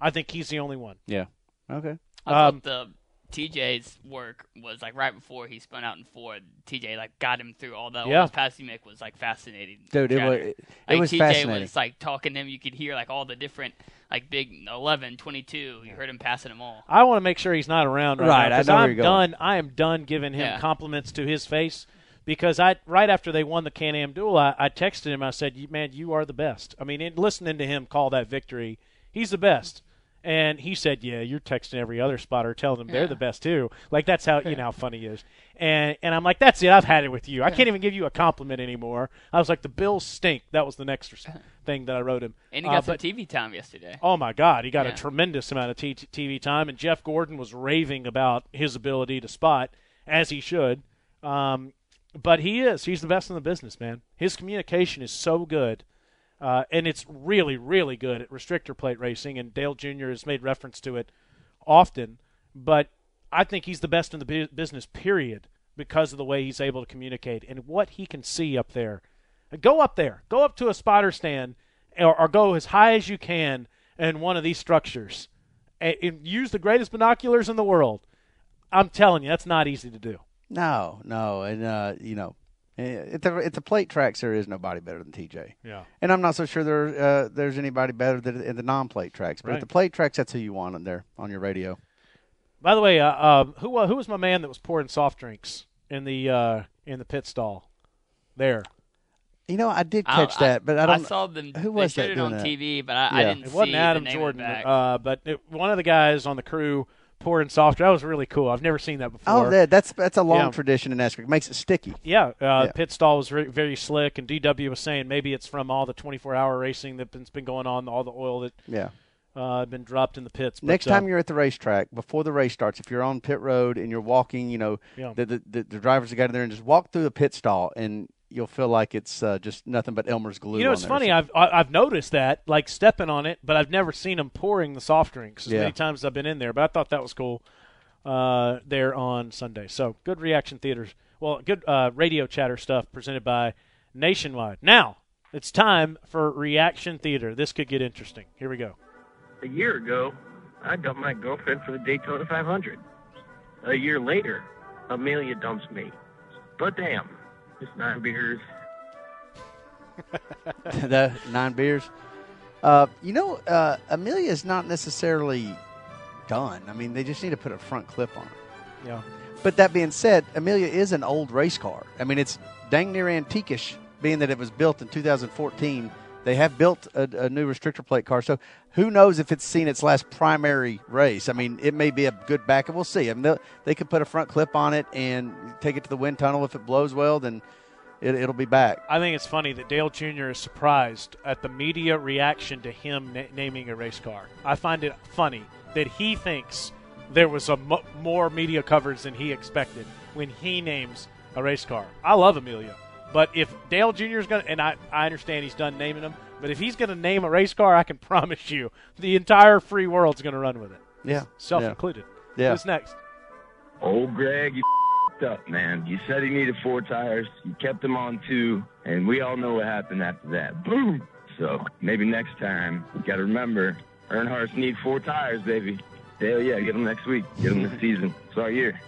I think he's the only one. Yeah. Okay. I Um, thought the TJ's work was like right before he spun out in Ford. TJ like got him through all that. Yeah. All his passing Mick was like fascinating. Dude, it was- it like, was TJ fascinating. was like talking to him. You could hear like all the different like big 11, 22. You heard him passing them all. I want to make sure he's not around right, Right, now I 'cause know I'm you're going. done. I am done giving him Yeah. compliments to his face because I right after they won the Can-Am Duel, I, I texted him. I said, "Man, you are the best." I mean, in listening to him call that victory, he's the best. And he said, "Yeah, you're texting every other spotter, telling them they're the best too." Like that's how you know how funny he is. And and I'm like, "That's it. I've had it with you. I can't even give you a compliment anymore." I was like, "The Bills stink." That was the next thing that I wrote him. And he Uh, got some but- TV time yesterday. Oh my God, he got a tremendous amount of t- TV time, and Jeff Gordon was raving about his ability to spot, as he should. Um, but he is. He's the best in the business, man. His communication is so good, uh, and it's really, really good at restrictor plate racing. And Dale Jr. has made reference to it often, but I think he's the best in the bu- business. Period, because of the way he's able to communicate and what he can see up there. Go up there. Go up to a spotter stand, or, or go as high as you can in one of these structures, and, and use the greatest binoculars in the world. I'm telling you, that's not easy to do. No, no, and uh, you know, at the at the plate tracks there is nobody better than TJ. Yeah. And I'm not so sure there uh, there's anybody better than in the non-plate tracks. But Right. at the plate tracks, that's who you want on there on your radio. By the way, uh, um, who uh, who was my man that was pouring soft drinks in the uh, in the pit stall? There, You know, I did I- catch that, but I don't. saw them. who was they that it on that? TV, but I, I didn't it wasn't see Adam the name Jordan, Of back. uh, but it, one of the guys on the crew pouring soft. That was really cool. I've never seen that before. oh, that, that's that's a long Yeah. tradition in NASCAR. It makes it sticky. Yeah, uh, Yeah. pit stall was very, very slick, and DW was saying maybe it's from all the 24-hour racing that's been going on, all the oil that Yeah. uh, been dropped in the pits. But, Next uh, time you're at the racetrack, before the race starts, if you're on pit road and you're walking, you know, Yeah. the, the, the the drivers have got in there and just walk through the pit stall, and you'll feel like it's uh, just nothing but Elmer's glue. You know, on it's there. funny. So- I've I- I've noticed that, like stepping on it, but I've never seen them pouring the soft drinks as Yeah. many times as I've been in there. But I thought that was cool uh, there on Sunday. So good reaction theaters. Well, good uh, radio chatter stuff presented by Nationwide. Now it's time for reaction theater. This could get interesting. Here we go. A year ago, I dumped my girlfriend for the Daytona 500. A year later, Amelia dumps me. But damn, just nine beers. the nine beers. Uh, you know, uh, Amelia is not necessarily done. I mean, they just need to put a front clip on her. Yeah. But that being said, Amelia is an old race car. I mean, it's dang near antiquish, being that it was built in 2014. They have built a, a new restrictor plate car, so who knows if it's seen its last primary race? I mean, it may be a good backup. We'll see. I mean, they'll- could put a front clip on it and take it to the wind tunnel. If it blows well, then it, it'll be back. I think it's funny that Dale Jr. is surprised at the media reaction to him na- naming a race car. I find it funny that he thinks there was a mo- more media coverage than he expected when he names a race car. I love Amelia, but if Dale Jr. is going to, and I, I understand he's done naming them, But if he's going to name a race car, I can promise you the entire free world's going to run with it, Yeah. self yeah. included. Yeah. Who's next? Old Greg, you f***ed up, man. You said he needed four tires. You kept him on two, and we all know what happened after that. Boom. So maybe next time, you got to remember, Earnhardt's need four tires, baby. Hell yeah, get them next week. Get them this season. It's our year.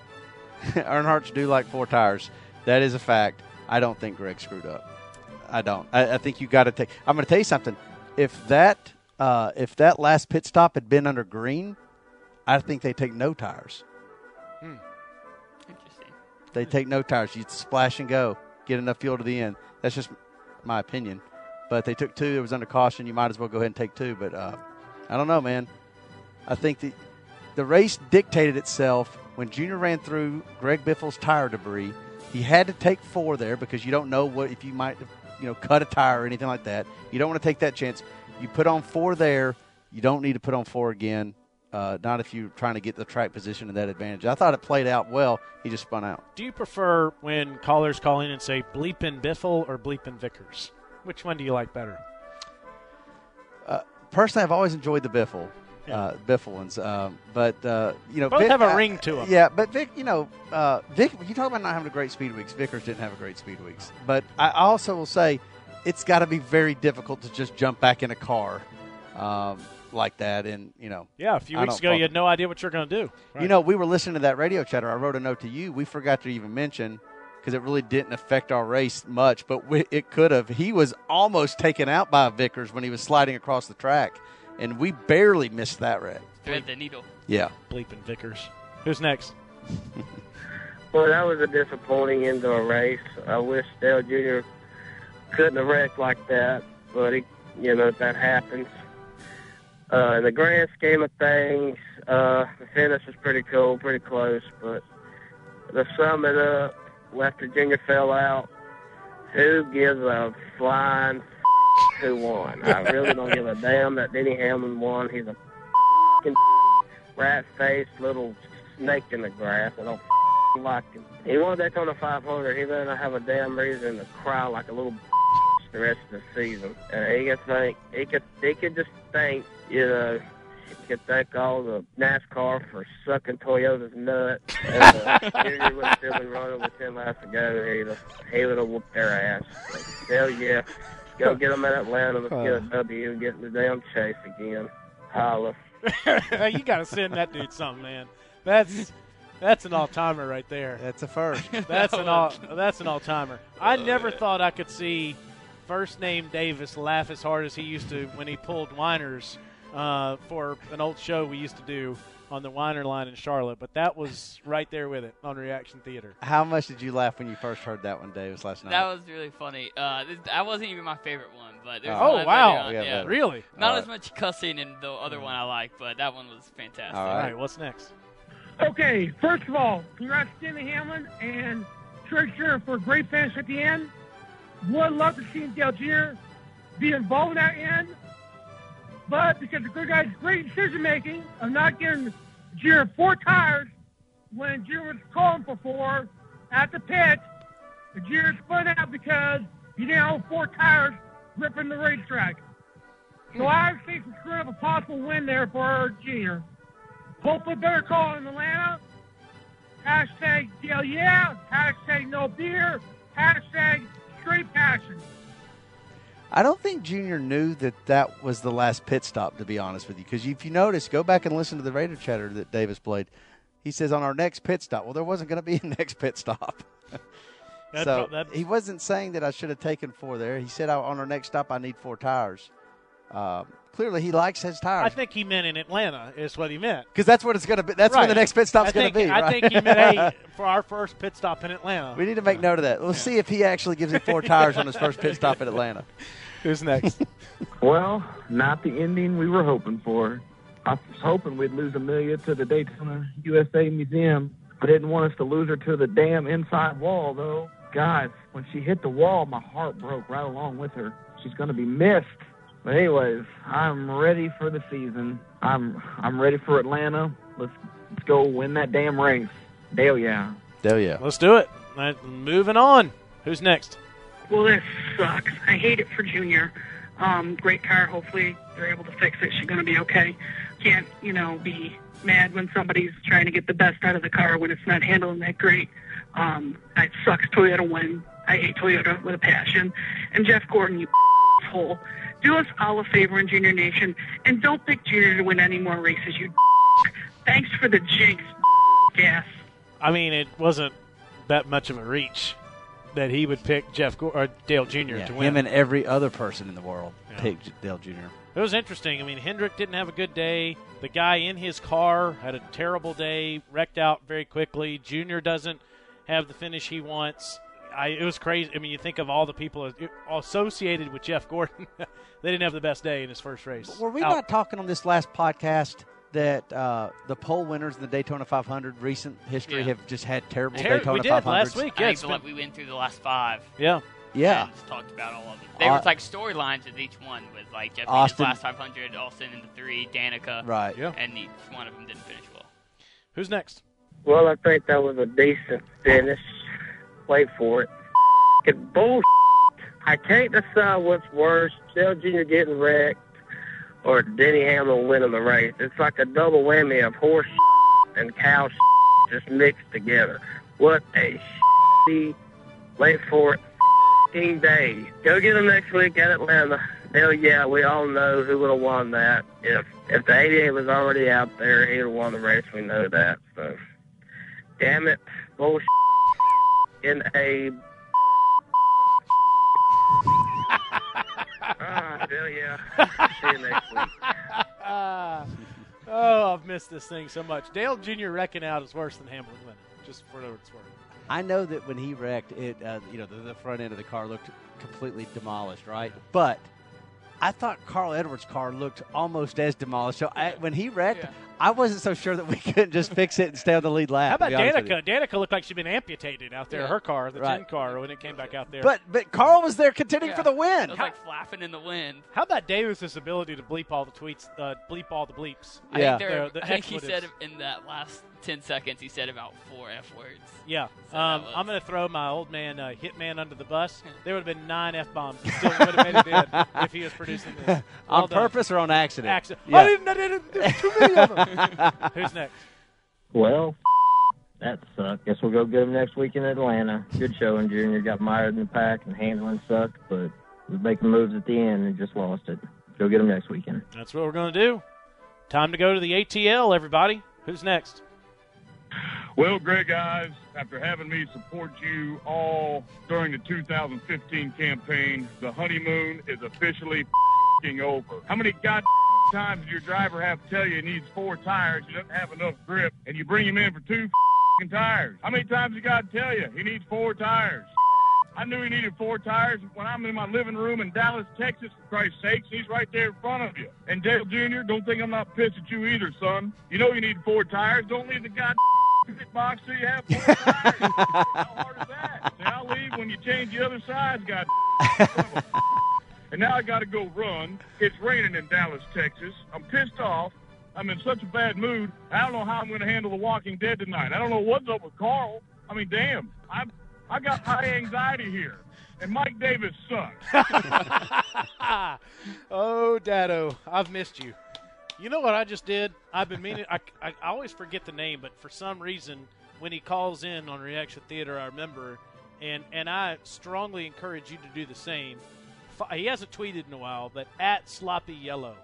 Earnhardt's do like four tires. That is a fact. I don't think Greg screwed up. I don't. I, I think you got to take. I'm going to tell you something. If that uh, if that last pit stop had been under green, I think they take no tires. Interesting. They take no tires. You splash and go. Get enough fuel to the end. That's just my opinion. But they took two. It was under caution. You might as well go ahead and take two. But uh, I don't know, man. I think the the race dictated itself when Junior ran through Greg Biffle's tire debris. He had to take four there because you don't know what if you might you know cut a tire or anything like that. You don't want to take that chance. You put on four there. You don't need to put on four again. Uh, not if you're trying to get the track position and that advantage. I thought it played out well. He just spun out. Do you prefer when callers call in and say bleepin' Biffle or bleepin' Vickers? Which one do you like better? personally, I've always enjoyed the Biffle, Yeah. uh, Biffle ones. Um, but uh, you know, Both Vic- have a ring to them. Yeah, but Vic, you know, uh, Vic, you talk about not having a great speed weeks. Vickers didn't have a great speed weeks. But I also will say, it's got to be very difficult to just jump back in a car um, like that, and you know. Yeah, a few I weeks ago you had no idea what you're going to do. You know, we were listening to that radio chatter. I wrote a note to you. We forgot to even mention because it really didn't affect our race much, but we, it could have. He was almost taken out by Vickers when he was sliding across the track, and we barely missed that wreck. Thread the needle. Yeah. bleeping Vickers. Who's next? Well, that was a disappointing end to a race. I wish Dale Jr. couldn't have wrecked like that, but he, you know that happens. Uh, in the grand scheme of things, uh, the finish was pretty cool, pretty close, but the sum it up, after Junior fell out, who gives a flying f- who won? I really don't give a damn that Denny Hamlin won. He's a rat-faced little snake in the grass. I don't like him. He won Daytona 500. He better not have a damn reason to cry like a little the rest of the season. And he could think he could he could just think, you know, he could thank all the NASCAR for sucking Toyota's nut. Uh, Junior would have still been running with ten laps to go. He'd have, he would have whooped their ass. So, hell yeah. Go get them at Atlanta. Let's get a W and get in the damn chase again. Holla. you got to send that dude something, man. That's that's an all timer right there. That's a first. That's an all that's an all timer. I never thought I could see first name Davis laugh as hard as he used to when he pulled whiners uh, for an old show we used to do on the Weiner line in Charlotte. But that was right there with it on Reaction Theater. How much did you laugh when you first heard that one, Davis, last night? That was really funny. Uh, this, that wasn't even my favorite one, but there's Oh, one wow. on, Yeah, yeah. Really? Not All as much cussing in the other one I like, but that one was fantastic. All All right. right, what's next? Okay, first of all, congrats to Denny Hamlin and Trey Trickster for a great finish at the end. Would love to see Dale Jr. be involved in that end, but because the good guy's great decision making of not giving Jr. four tires when Jr. was calling for four at the pit, Jr. spun out because he didn't have four tires ripping the racetrack. So I see some screwing up a possible win there for Jr. Hopefully better call in Atlanta. Hashtag Dale yeah. Hashtag no beer. Hashtag straight passion. I don't think Junior knew that that was the last pit stop, to be honest with you. Because if you notice, go back and listen to the radio chatter that Davis played. He says on our next pit stop. Well, there wasn't going to be a next pit stop. So he wasn't saying that I should have taken four there. He said on our next stop I need four tires. Um, clearly, he likes his tires. I think he meant in Atlanta is what he meant. because that's what it's going to be. That's when the next pit stop's I going to be. I right? think he meant hey, for our first pit stop in Atlanta. we need to make note of that. We'll see if he actually gives him four tires on his first pit stop in Atlanta. Who's next? Well, not the ending we were hoping for. I was hoping we'd lose Amelia to the Daytona USA Museum. I didn't want us to lose her to the damn inside wall, though. Guys, when she hit the wall, my heart broke right along with her. She's going to be missed. But anyways, I'm ready for the season. I'm I'm ready for Atlanta. Let's let's go win that damn race. Dale, yeah. Dale yeah. Let's do it. Right, moving on. Who's next? Well, this sucks. I hate it for Junior. Um, great car. Hopefully they're able to fix it. She's going to be okay. Can't, you know, be mad when somebody's trying to get the best out of the car when it's not handling that great. Um, it sucks Toyota win. I hate Toyota with a passion. And Jeff Gordon, you hole. Do us all a favor in Junior Nation and don't pick Junior to win any more races. You. Thanks for the jinx, gas. I mean, it wasn't that much of a reach that he would pick Jeff Go- or Dale Jr. Yeah, to win. him and every other person in the world Yeah. picked Dale Jr. It was interesting. I mean, Hendrick didn't have a good day. The guy in his car had a terrible day, wrecked out very quickly. Junior doesn't have the finish he wants. I, it was crazy. I mean, you think of all the people associated with Jeff Gordon. they didn't have the best day in his first race. Were we Out. not talking on this last podcast that uh, the pole winners in the Daytona 500 recent history Yeah. have just had terrible Ter- Daytona we did 500s? last week. I Yeah, think it's the, we went through the last five. yeah. Yeah. just talked about all of them. They Uh, were like storylines with each one, with like Jeff Austin- Austin. last 500, Austin in the three, Danica, Right. Yeah. and each one of them didn't finish well. Who's next? Well, I think that was a decent finish. Wait for it. It. I can't decide what's worse: Dale Jr. getting wrecked or Denny Hamlin winning the race. It's like a double whammy of horse and cow just mixed together. What a shitty, wait for it, day. Go get them next week at Atlanta. Hell yeah, we all know who would have won that. If if the 88 was already out there, he would have won the race. We know that. So, damn it, bullshit. In a ah, hell yeah. See you next week. oh, I've missed this thing so much. Dale Jr. wrecking out is worse than Hamlin winning, just for what it's worth. I know that when he wrecked it, uh, you know, the, the front end of the car looked completely demolished, right? But I thought Carl Edwards' car looked almost as demolished. So I, when he wrecked, I wasn't so sure that we couldn't just fix it and stay on the lead lap. How about be honest with you. Danica? Danica looked like she'd been amputated out there. Yeah. Her car, the Right. tin car, when it came back out there. But but Carl was there contending Yeah. for the win. It was like flapping in the wind. how about Davis's ability to bleep all the tweets, uh, bleep all the bleeps? I Yeah. think, there, The- the I think he said in that last 10 seconds, he said about four F words. Yeah, So um, was- I'm going to throw my old man uh, Hitman under the bus. There would have been nine f bombs. Still would have made it in if he was producing this. Well on done. purpose or on accident? Accident. Yeah. I didn't. I didn't. There's too many of them. Who's next? Well, that sucked. Guess we'll go get him next week in Atlanta. Good showing, Junior. Got mired in the pack and handling sucked, but was making moves at the end and just lost it. Go get him next weekend. That's what we're going to do. Time to go to the ATL, everybody. Who's next? Well, Greg guys, after having me support you all during the 2015 campaign, the honeymoon is officially fing over. How many god times your driver have to tell you he needs four tires, he doesn't have enough grip, and you bring him in for two tires? How many times he got to tell you he needs four tires? I knew he needed four tires when I'm in my living room in Dallas, Texas, for Christ's sakes. He's right there in front of you. And Dale Jr., don't think I'm not pissed at you either, son. You know you need four tires. Don't leave the god pit box till you have four tires. How hard is that? I'll leave when you change the other sides, god. and now I got to go run. It's raining in Dallas, Texas. I'm pissed off. I'm in such a bad mood. I don't know how I'm going to handle The Walking Dead tonight. I don't know what's up with Carl. I mean, damn, I I got high anxiety here, and Mike Davis sucks. oh, Dado, I've missed you. You know what I just did? I've been meaning. I, I, always forget the name, but for some reason, when he calls in on Reaction Theater, I remember, and and I strongly encourage you to do the same. He hasn't tweeted in a while, but at Sloppy Yellow,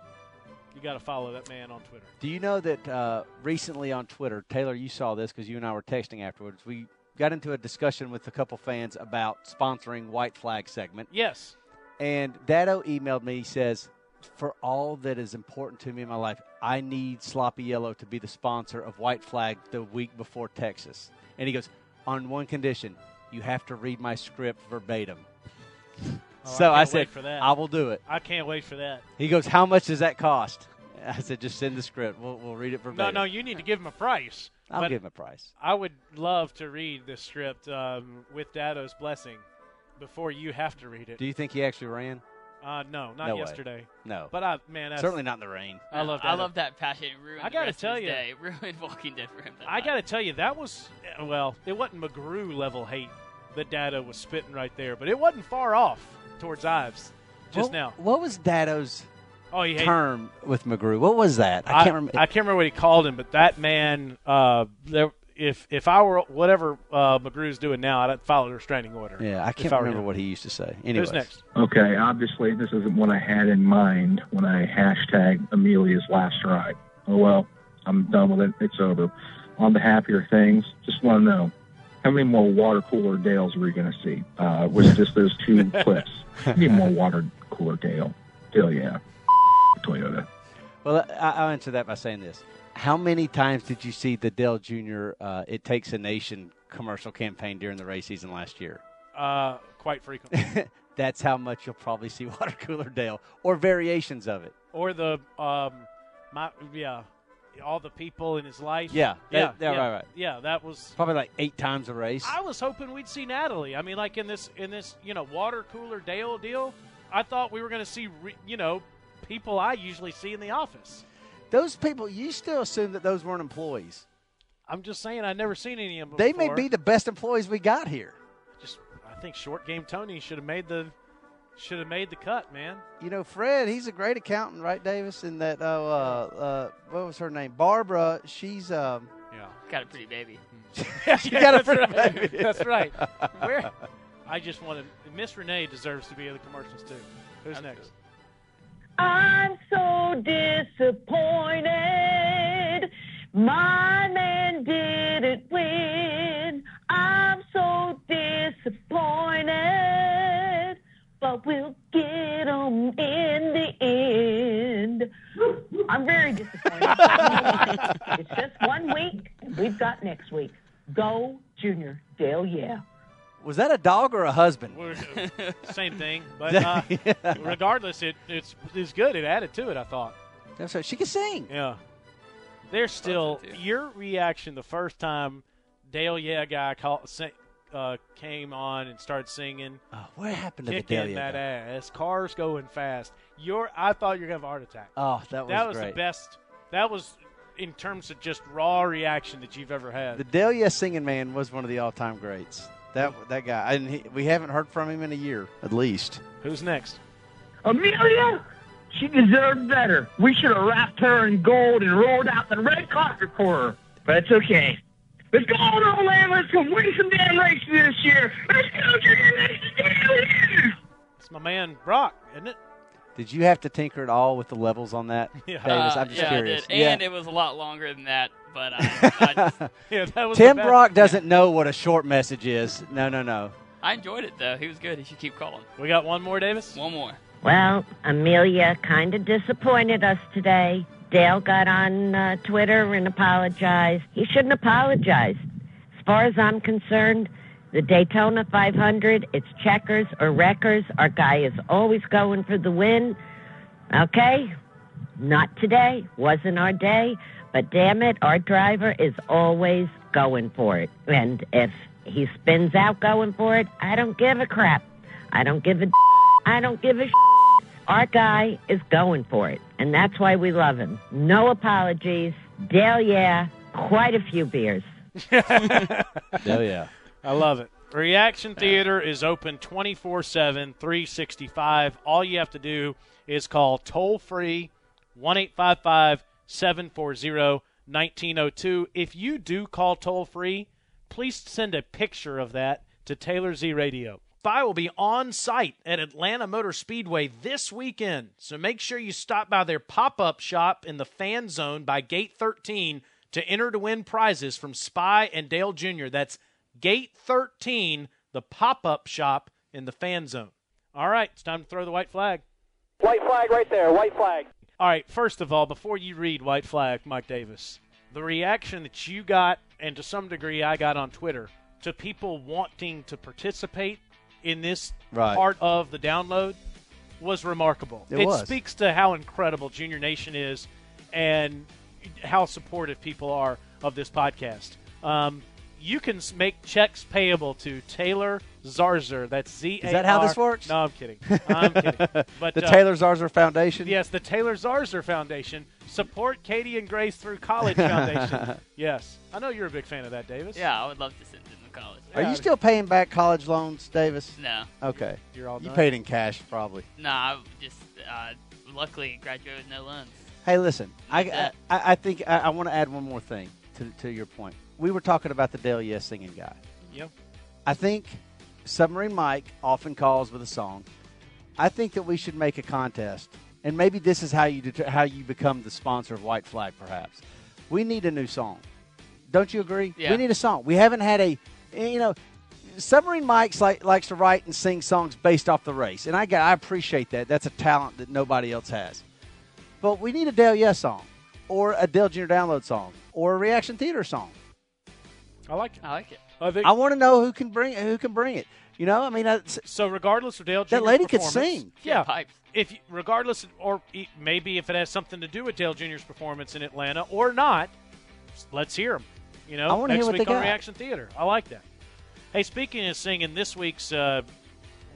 you got to follow that man on Twitter. Do you know that uh, recently on Twitter, Taylor, you saw this because you and I were texting afterwards. We got into a discussion with a couple fans about sponsoring White Flag segment. Yes. And Dado emailed me. He says, "For all that is important to me in my life, I need Sloppy Yellow to be the sponsor of White Flag the week before Texas." And he goes, "On one condition, you have to read my script verbatim." Oh, so I I, said, for that. "I will do it." I can't wait for that. He goes, "How much does that cost?" I said, "Just send the script. We'll, we'll read it for No, no, you need to give him a price. I'll But give him a price. I would love to read this script um, with Dado's blessing before you have to read it. Do you think he actually ran? Uh, no, not No way. yesterday. No. But I, man, that's, Certainly not in the rain. I love that. I love that passion. It ruined I gotta rest tell of you- day. It ruined Walking Dead for him. That I night. got to tell you, that was well, it wasn't McGrew level hate that Dado was spitting right there, but it wasn't far off towards Ives. just what, now. What was Dado's Oh, he term with McGrew? What was that? I, can't remember. I can't remember what he called him, but that man, uh, there, if if I were whatever uh, McGrew's doing now, I'd follow the restraining order. yeah, I can't were remember him. what he used to say. Anyways. Who's next? Okay, obviously this isn't what I had in mind when I hashtag Amelia's last ride. Oh well, I'm done with it. It's over. On the happier things, just want to know how many more water cooler Dales are we going to see? Uh, was just those two clips? Need more water cooler Dale. Dale, yeah. Toyota. Well, I, I'll answer that by saying this: How many times did you see the Dale Jr. Uh, "It Takes a Nation" commercial campaign during the race season last year? Uh, quite frequently. That's how much you'll probably see water cooler Dale or variations of it. or the um, my yeah, all the people in his life. Yeah, yeah, that- yeah, yeah, right, right. Yeah, that was. Probably like eight times a race. I was hoping we'd see Natalie. I mean, like in this in this you know water cooler Dale deal. I thought we were going to see re, you know people I usually see in the office. Those people, you still assume that those weren't employees. I'm just saying I've never seen any of them. They may be the best employees we got here. Just I think short game Tony should have made the should have made the cut, man. You know, Fred, he's a great accountant, right, Davis? And that, uh, uh, uh, what was her name? Barbara. She's, um, Yeah. Got a pretty baby. she got a That's pretty right. baby. That's right. Where? I just wanted Miss Renee deserves to be in the commercials too. Who's next? I'm so disappointed. My man didn't win. But we'll get him in the end. I'm very disappointed. it's just one week, and we've got next week. Go, Junior. Dale, yeah. Was that a dog or a husband? We're- Same thing, but uh, regardless, it it's it's good. It added to it. I thought. That's right. She can sing. Yeah. There's still your reaction the first time Dale Yeah guy call, sing, uh, came on and started singing. Oh, what happened to the kicking Dale that guy? ass? Cars going fast. Your I thought you were gonna have a heart attack. Oh, that was that was great. the best. That was in terms of just raw reaction that you've ever had. The Delia singing man was one of the all-time greats. That that guy, and he, we haven't heard from him in a year, at least. Who's next? Amelia, she deserved better. We should have wrapped her in gold and rolled out the red carpet for her. But it's okay. Let's go on, old man. Let's go win some damn races this year. Let's go, Junior. Let's go. It's my man Brock, isn't it? Did you have to tinker at all with the levels on that, Yeah. Davis? Uh, I'm just yeah, curious. I did. And it was a lot longer than that, but I, I, just, yeah, that was Tim the. Brock doesn't know what a short message is. No, no, no. I enjoyed it though. He was good. He should keep calling. We got one more, Davis. One more. Well, Amelia kind of disappointed us today. Dale got on uh, Twitter and apologized. He shouldn't apologize. As far as I'm concerned, the Daytona 500, it's checkers or wreckers. Our guy is always going for the win. Okay? Not today. Wasn't our day. But damn it, our driver is always going for it. And if he spins out going for it, I don't give a crap. I don't give a I don't give a Our guy is going for it. And that's why we love him. No apologies. Dale, yeah, quite a few beers. Oh yeah. I love it. Reaction Theater is open 24 7, 365. All you have to do is call toll free 1 855 740 1902. If you do call toll free, please send a picture of that to Taylor Z Radio. I will be on site at Atlanta Motor Speedway this weekend, so make sure you stop by their pop up shop in the fan zone by Gate 13 to enter to win prizes from Spy and Dale Jr. That's Gate 13, the pop up shop in the fan zone. All right, it's time to throw the white flag. White flag right there. White flag. All right, first of all, before you read white flag, Mike Davis, the reaction that you got, and to some degree I got on Twitter, to people wanting to participate in this Right. part of the download was remarkable. It was. speaks to how incredible Junior Nation is and how supportive people are of this podcast. Um, you can make checks payable to Taylor Zarzour. That's Z. Is that how this works? No, I'm kidding. I'm kidding. But the uh, Taylor Zarzour Foundation. Yes, the Taylor Zarzour Foundation. Support Katie and Grace through College Foundation. yes, I know you're a big fan of that, Davis. Yeah, I would love to send them to college. Are you still paying back college loans, Davis? No. Okay. You're all You done? paid in cash, probably. No, I just uh, luckily graduated with no loans. Hey, listen, I, I. I I think I, I want to add one more thing to, to your point. We were talking about the Dale Yes singing guy. Yep. I think Submarine Mike often calls with a song. I think that we should make a contest, and maybe this is how you deter- how you become the sponsor of White Flag. Perhaps we need a new song. Don't you agree? Yeah. We need a song. We haven't had a, Eh, you know, Submarine Mike's like likes to write and sing songs based off the race, and I got I appreciate that. That's a talent that nobody else has. But we need a Dale Yes song, or a Dale Junior Download song, or a Reaction Theater song. I like it. I like it. I think I want to know who can bring who can bring it. You know, I mean, uh, I, so. Regardless of Dale, That lady could sing. Yeah, pipes. if you, regardless, or e- maybe if it has something to do with Dale Jr.'s performance in Atlanta or not, let's hear them. You know, I wanna next hear what week they on got. Reaction Theater. I like that. Hey, speaking of singing, this week's uh,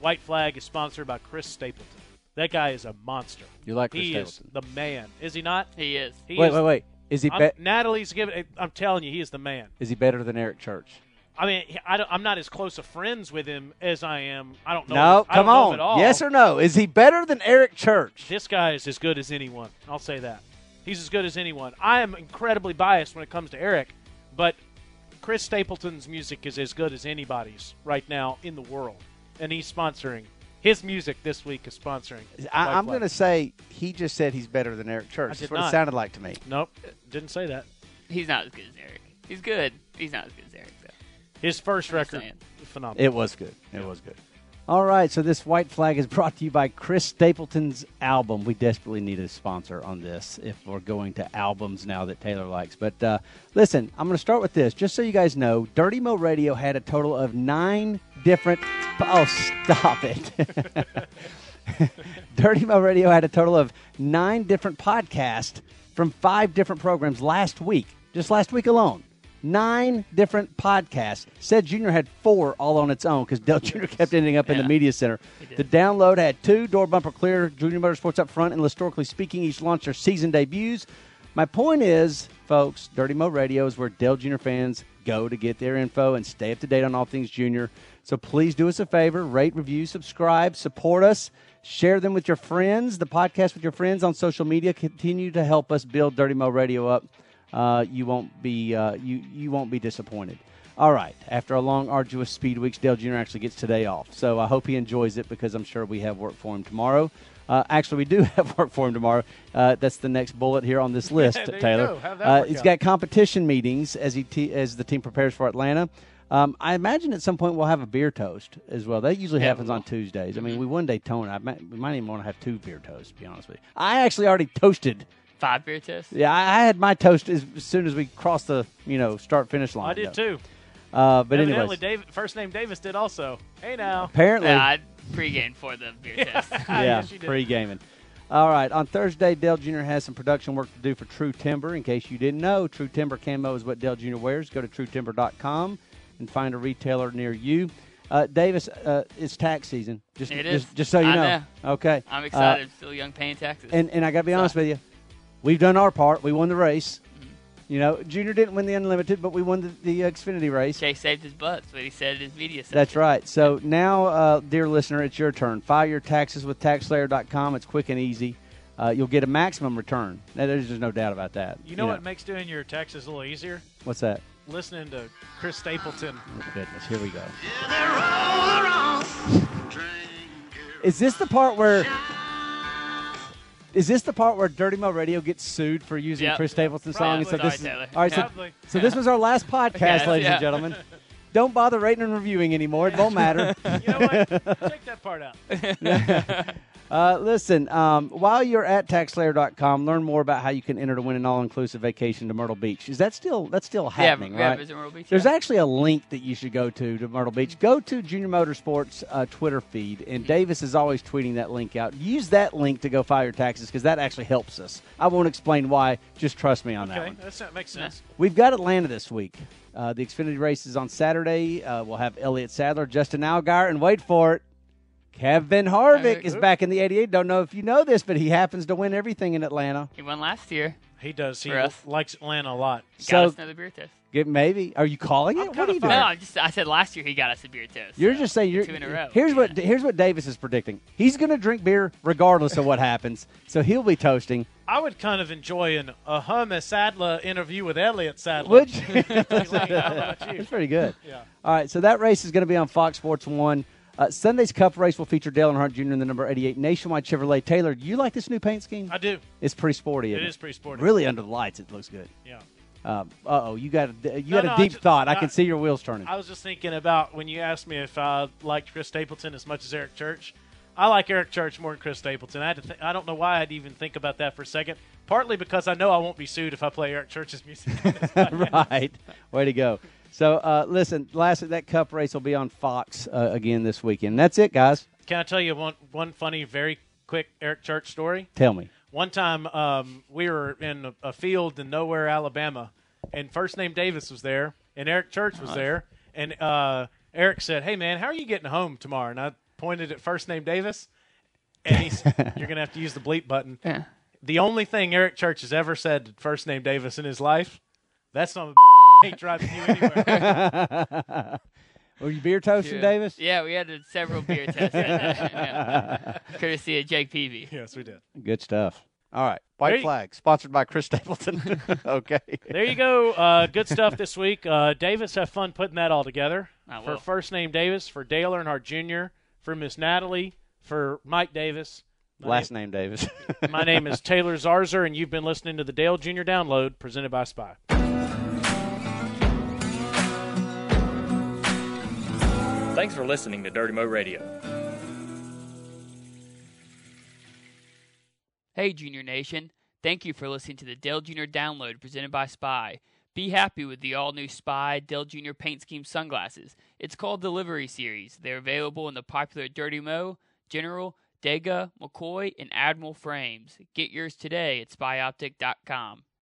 White Flag is sponsored by Chris Stapleton. That guy is a monster. You like Chris he Stapleton? is the man, is he not? He is. He wait, is- wait, wait. Is he I'm- be- Natalie's giving. I'm telling you, he is the man. is he better than Eric Church? I mean, he- I am not as close of friends with him as I am. I don't know. No, I don't come know him on. at all. Yes or no? Is he better than Eric Church? This guy is as good as anyone. I'll say that. He's as good as anyone. I am incredibly biased when it comes to Eric, but Chris Stapleton's music is as good as anybody's right now in the world, and he's sponsoring his music this week is sponsoring. I, I'm going to say he just said he's better than Eric Church. I That's what not. it sounded like to me. Nope, didn't say that. He's not as good as Eric. He's good. He's not as good as Eric, though. His first I'm record, phenomenal. It was good. It was good. All right, so this white flag is brought to you by Chris Stapleton's album. We desperately need a sponsor on this if we're going to albums now that Taylor likes. But uh, listen, I'm going to start with this. Just so you guys know, Dirty Mo Radio had a total of nine different. Oh, stop it. Dirty Mo Radio had a total of nine different podcasts from five different programs last week, just last week alone. Nine different podcasts. Said Junior had four all on its own because Dale Jr. kept ending up in the media center. The download had two Door Bumper Clear, Junior Motorsports up front, and historically speaking, each launched their season debuts. My point is, folks, Dirty Mo Radio is where Dale Jr. fans go to get their info and stay up to date on all things Junior. So please do us a favor, rate, review, subscribe, support us, share them with your friends, the podcast with your friends on social media. Continue to help us build Dirty Mo Radio up. Uh, you won't be uh, you you won't be disappointed. All right. After a long, arduous speed weeks, Dale Jr. actually gets today off. So I hope he enjoys it because I'm sure we have work for him tomorrow. Uh, actually, we do have work for him tomorrow. Uh, that's the next bullet here on this list, you Taylor. go. Uh, he's out. got competition meetings as he te- as the team prepares for Atlanta. Um, I imagine at some point we'll have a beer toast as well. That usually Yeah, happens on. Tuesdays. I mean, we won Daytona. I might, we might even want to have two beer toasts. To be honest with you, I actually already toasted. Five beer tests. Yeah, I, I had my toast as, as soon as we crossed the you know start finish line. I did too. Uh, but Evidently, anyways, David, first name Davis did also. Hey now. apparently, Yeah, I pre-gamed for the beer test. yeah, Yes, you did. pre gaming. All right, on Thursday, Dale Jr. has some production work to do for True Timber. In case you didn't know, True Timber camo is what Dale Jr. wears. Go to truetimber.com and find a retailer near you. Uh, Davis, uh, it's tax season. Just, It just, just so you I know. know. Okay. I'm Uh, excited. Still young, paying taxes. and and I got to be honest with you, we've done our part. We won the race. You know, Junior didn't win the unlimited, but we won the, the Xfinity race. Chase saved his butts, That's what he said in his media session. That's right. So now, uh, dear listener, it's your turn. File your taxes with taxslayer.com. It's quick and easy. Uh, you'll get a maximum return. Now, There's just no doubt about that. You know what makes doing your taxes a little easier? What's that? Listening to Chris Stapleton. Oh, goodness, here we go. Is this the part where? Is this the part where Dirty Mo Radio gets sued for using Yep. Chris Stapleton's song? And so this is, all right, so, Probably. so this was our last podcast, Yes, ladies yeah. and gentlemen. Don't bother rating and reviewing anymore. It won't matter. You know what? Take that part out. Uh, listen, um, while you're at taxslayer.com, learn more about how you can enter to win an all-inclusive vacation to Myrtle Beach. Is that still that's still happening, yeah, right? visit Myrtle Beach, There's yeah. actually a link that you should go to to Myrtle Beach. Go to Junior Motorsports uh, Twitter feed, and Davis is always tweeting that link out. Use that link to go file your taxes because that actually helps us. I won't explain why. Just trust me on that Okay, that makes sense. We've got Atlanta this week. Uh, the Xfinity race is on Saturday. Uh, we'll have Elliott Sadler, Justin Allgaier, and wait for it, Kevin Harvick Harvick. is back in the 88. Don't know if you know this, but he happens to win everything in Atlanta. He won last year. He does. He For us. likes Atlanta a lot. Got So- us another beer test. Get maybe. Are you calling it? What are you No. I'm just I said last year he got us a beer toast. You're just saying you're. two in a row. Here's what here's what Davis is predicting. He's going to drink beer regardless of what happens. So he'll be toasting. I would kind of enjoy an a Hermie Sadler interview with Elliott Sadler. Would you? How about you? It's pretty good. Yeah. All right, so that race is going to be on Fox Sports One. Uh, Sunday's Cup race will feature Dale Earnhardt Jr. in the number 88 Nationwide Chevrolet. Taylor, do you like this new paint scheme? I do. It's pretty sporty. It is pretty sporty. Really under the lights, it looks good. Yeah. Um, uh oh, you got a, you No, got a no, I deep thought. I I- can see your wheels turning. I was just thinking about when you asked me if I liked Chris Stapleton as much as Eric Church. I like Eric Church more than Chris Stapleton. I had to th- I don't know why I'd even think about that for a second. Partly because I know I won't be sued if I play Eric Church's music. right. Way to go. So uh, listen, lastly, that Cup race will be on Fox uh, again this weekend. That's it, guys. Can I tell you one one funny, very quick Eric Church story? Tell me. One time, um, we were in a, a field in nowhere, Alabama, and first name Davis was there, and Eric Church was Nice. there, and uh, Eric said, "Hey man, how are you getting home tomorrow?" And I pointed at first name Davis, and he's, "You're gonna have to use the bleep button." Yeah. The only thing Eric Church has ever said to first name Davis in his life, that's not ain't driving you anywhere. Were you beer toasting, Yeah. Davis? Yeah, we had several beer tests. yeah. Courtesy of Jake Peavy. Yes, we did. Good stuff. All right. There White you- flag, sponsored by Chris Stapleton. okay. There you go. Uh, good stuff this week. Uh, Davis, have fun putting that all together. I For will. first name Davis, for Dale Earnhardt Jr., for Miss Natalie, for Mike Davis. My Last name Davis. my name is Taylor Zarzour, and you've been listening to the Dale Jr. Download presented by Spy. Thanks for listening to Dirty Mo Radio. Hey, Junior Nation. Thank you for listening to the Dale Jr. Download presented by Spy. Be happy with the all new Spy Dale Jr. Paint Scheme sunglasses. It's called Delivery Series. They're available in the popular Dirty Mo, General, Dega, McCoy, and Admiral frames. Get yours today at spyoptic.com.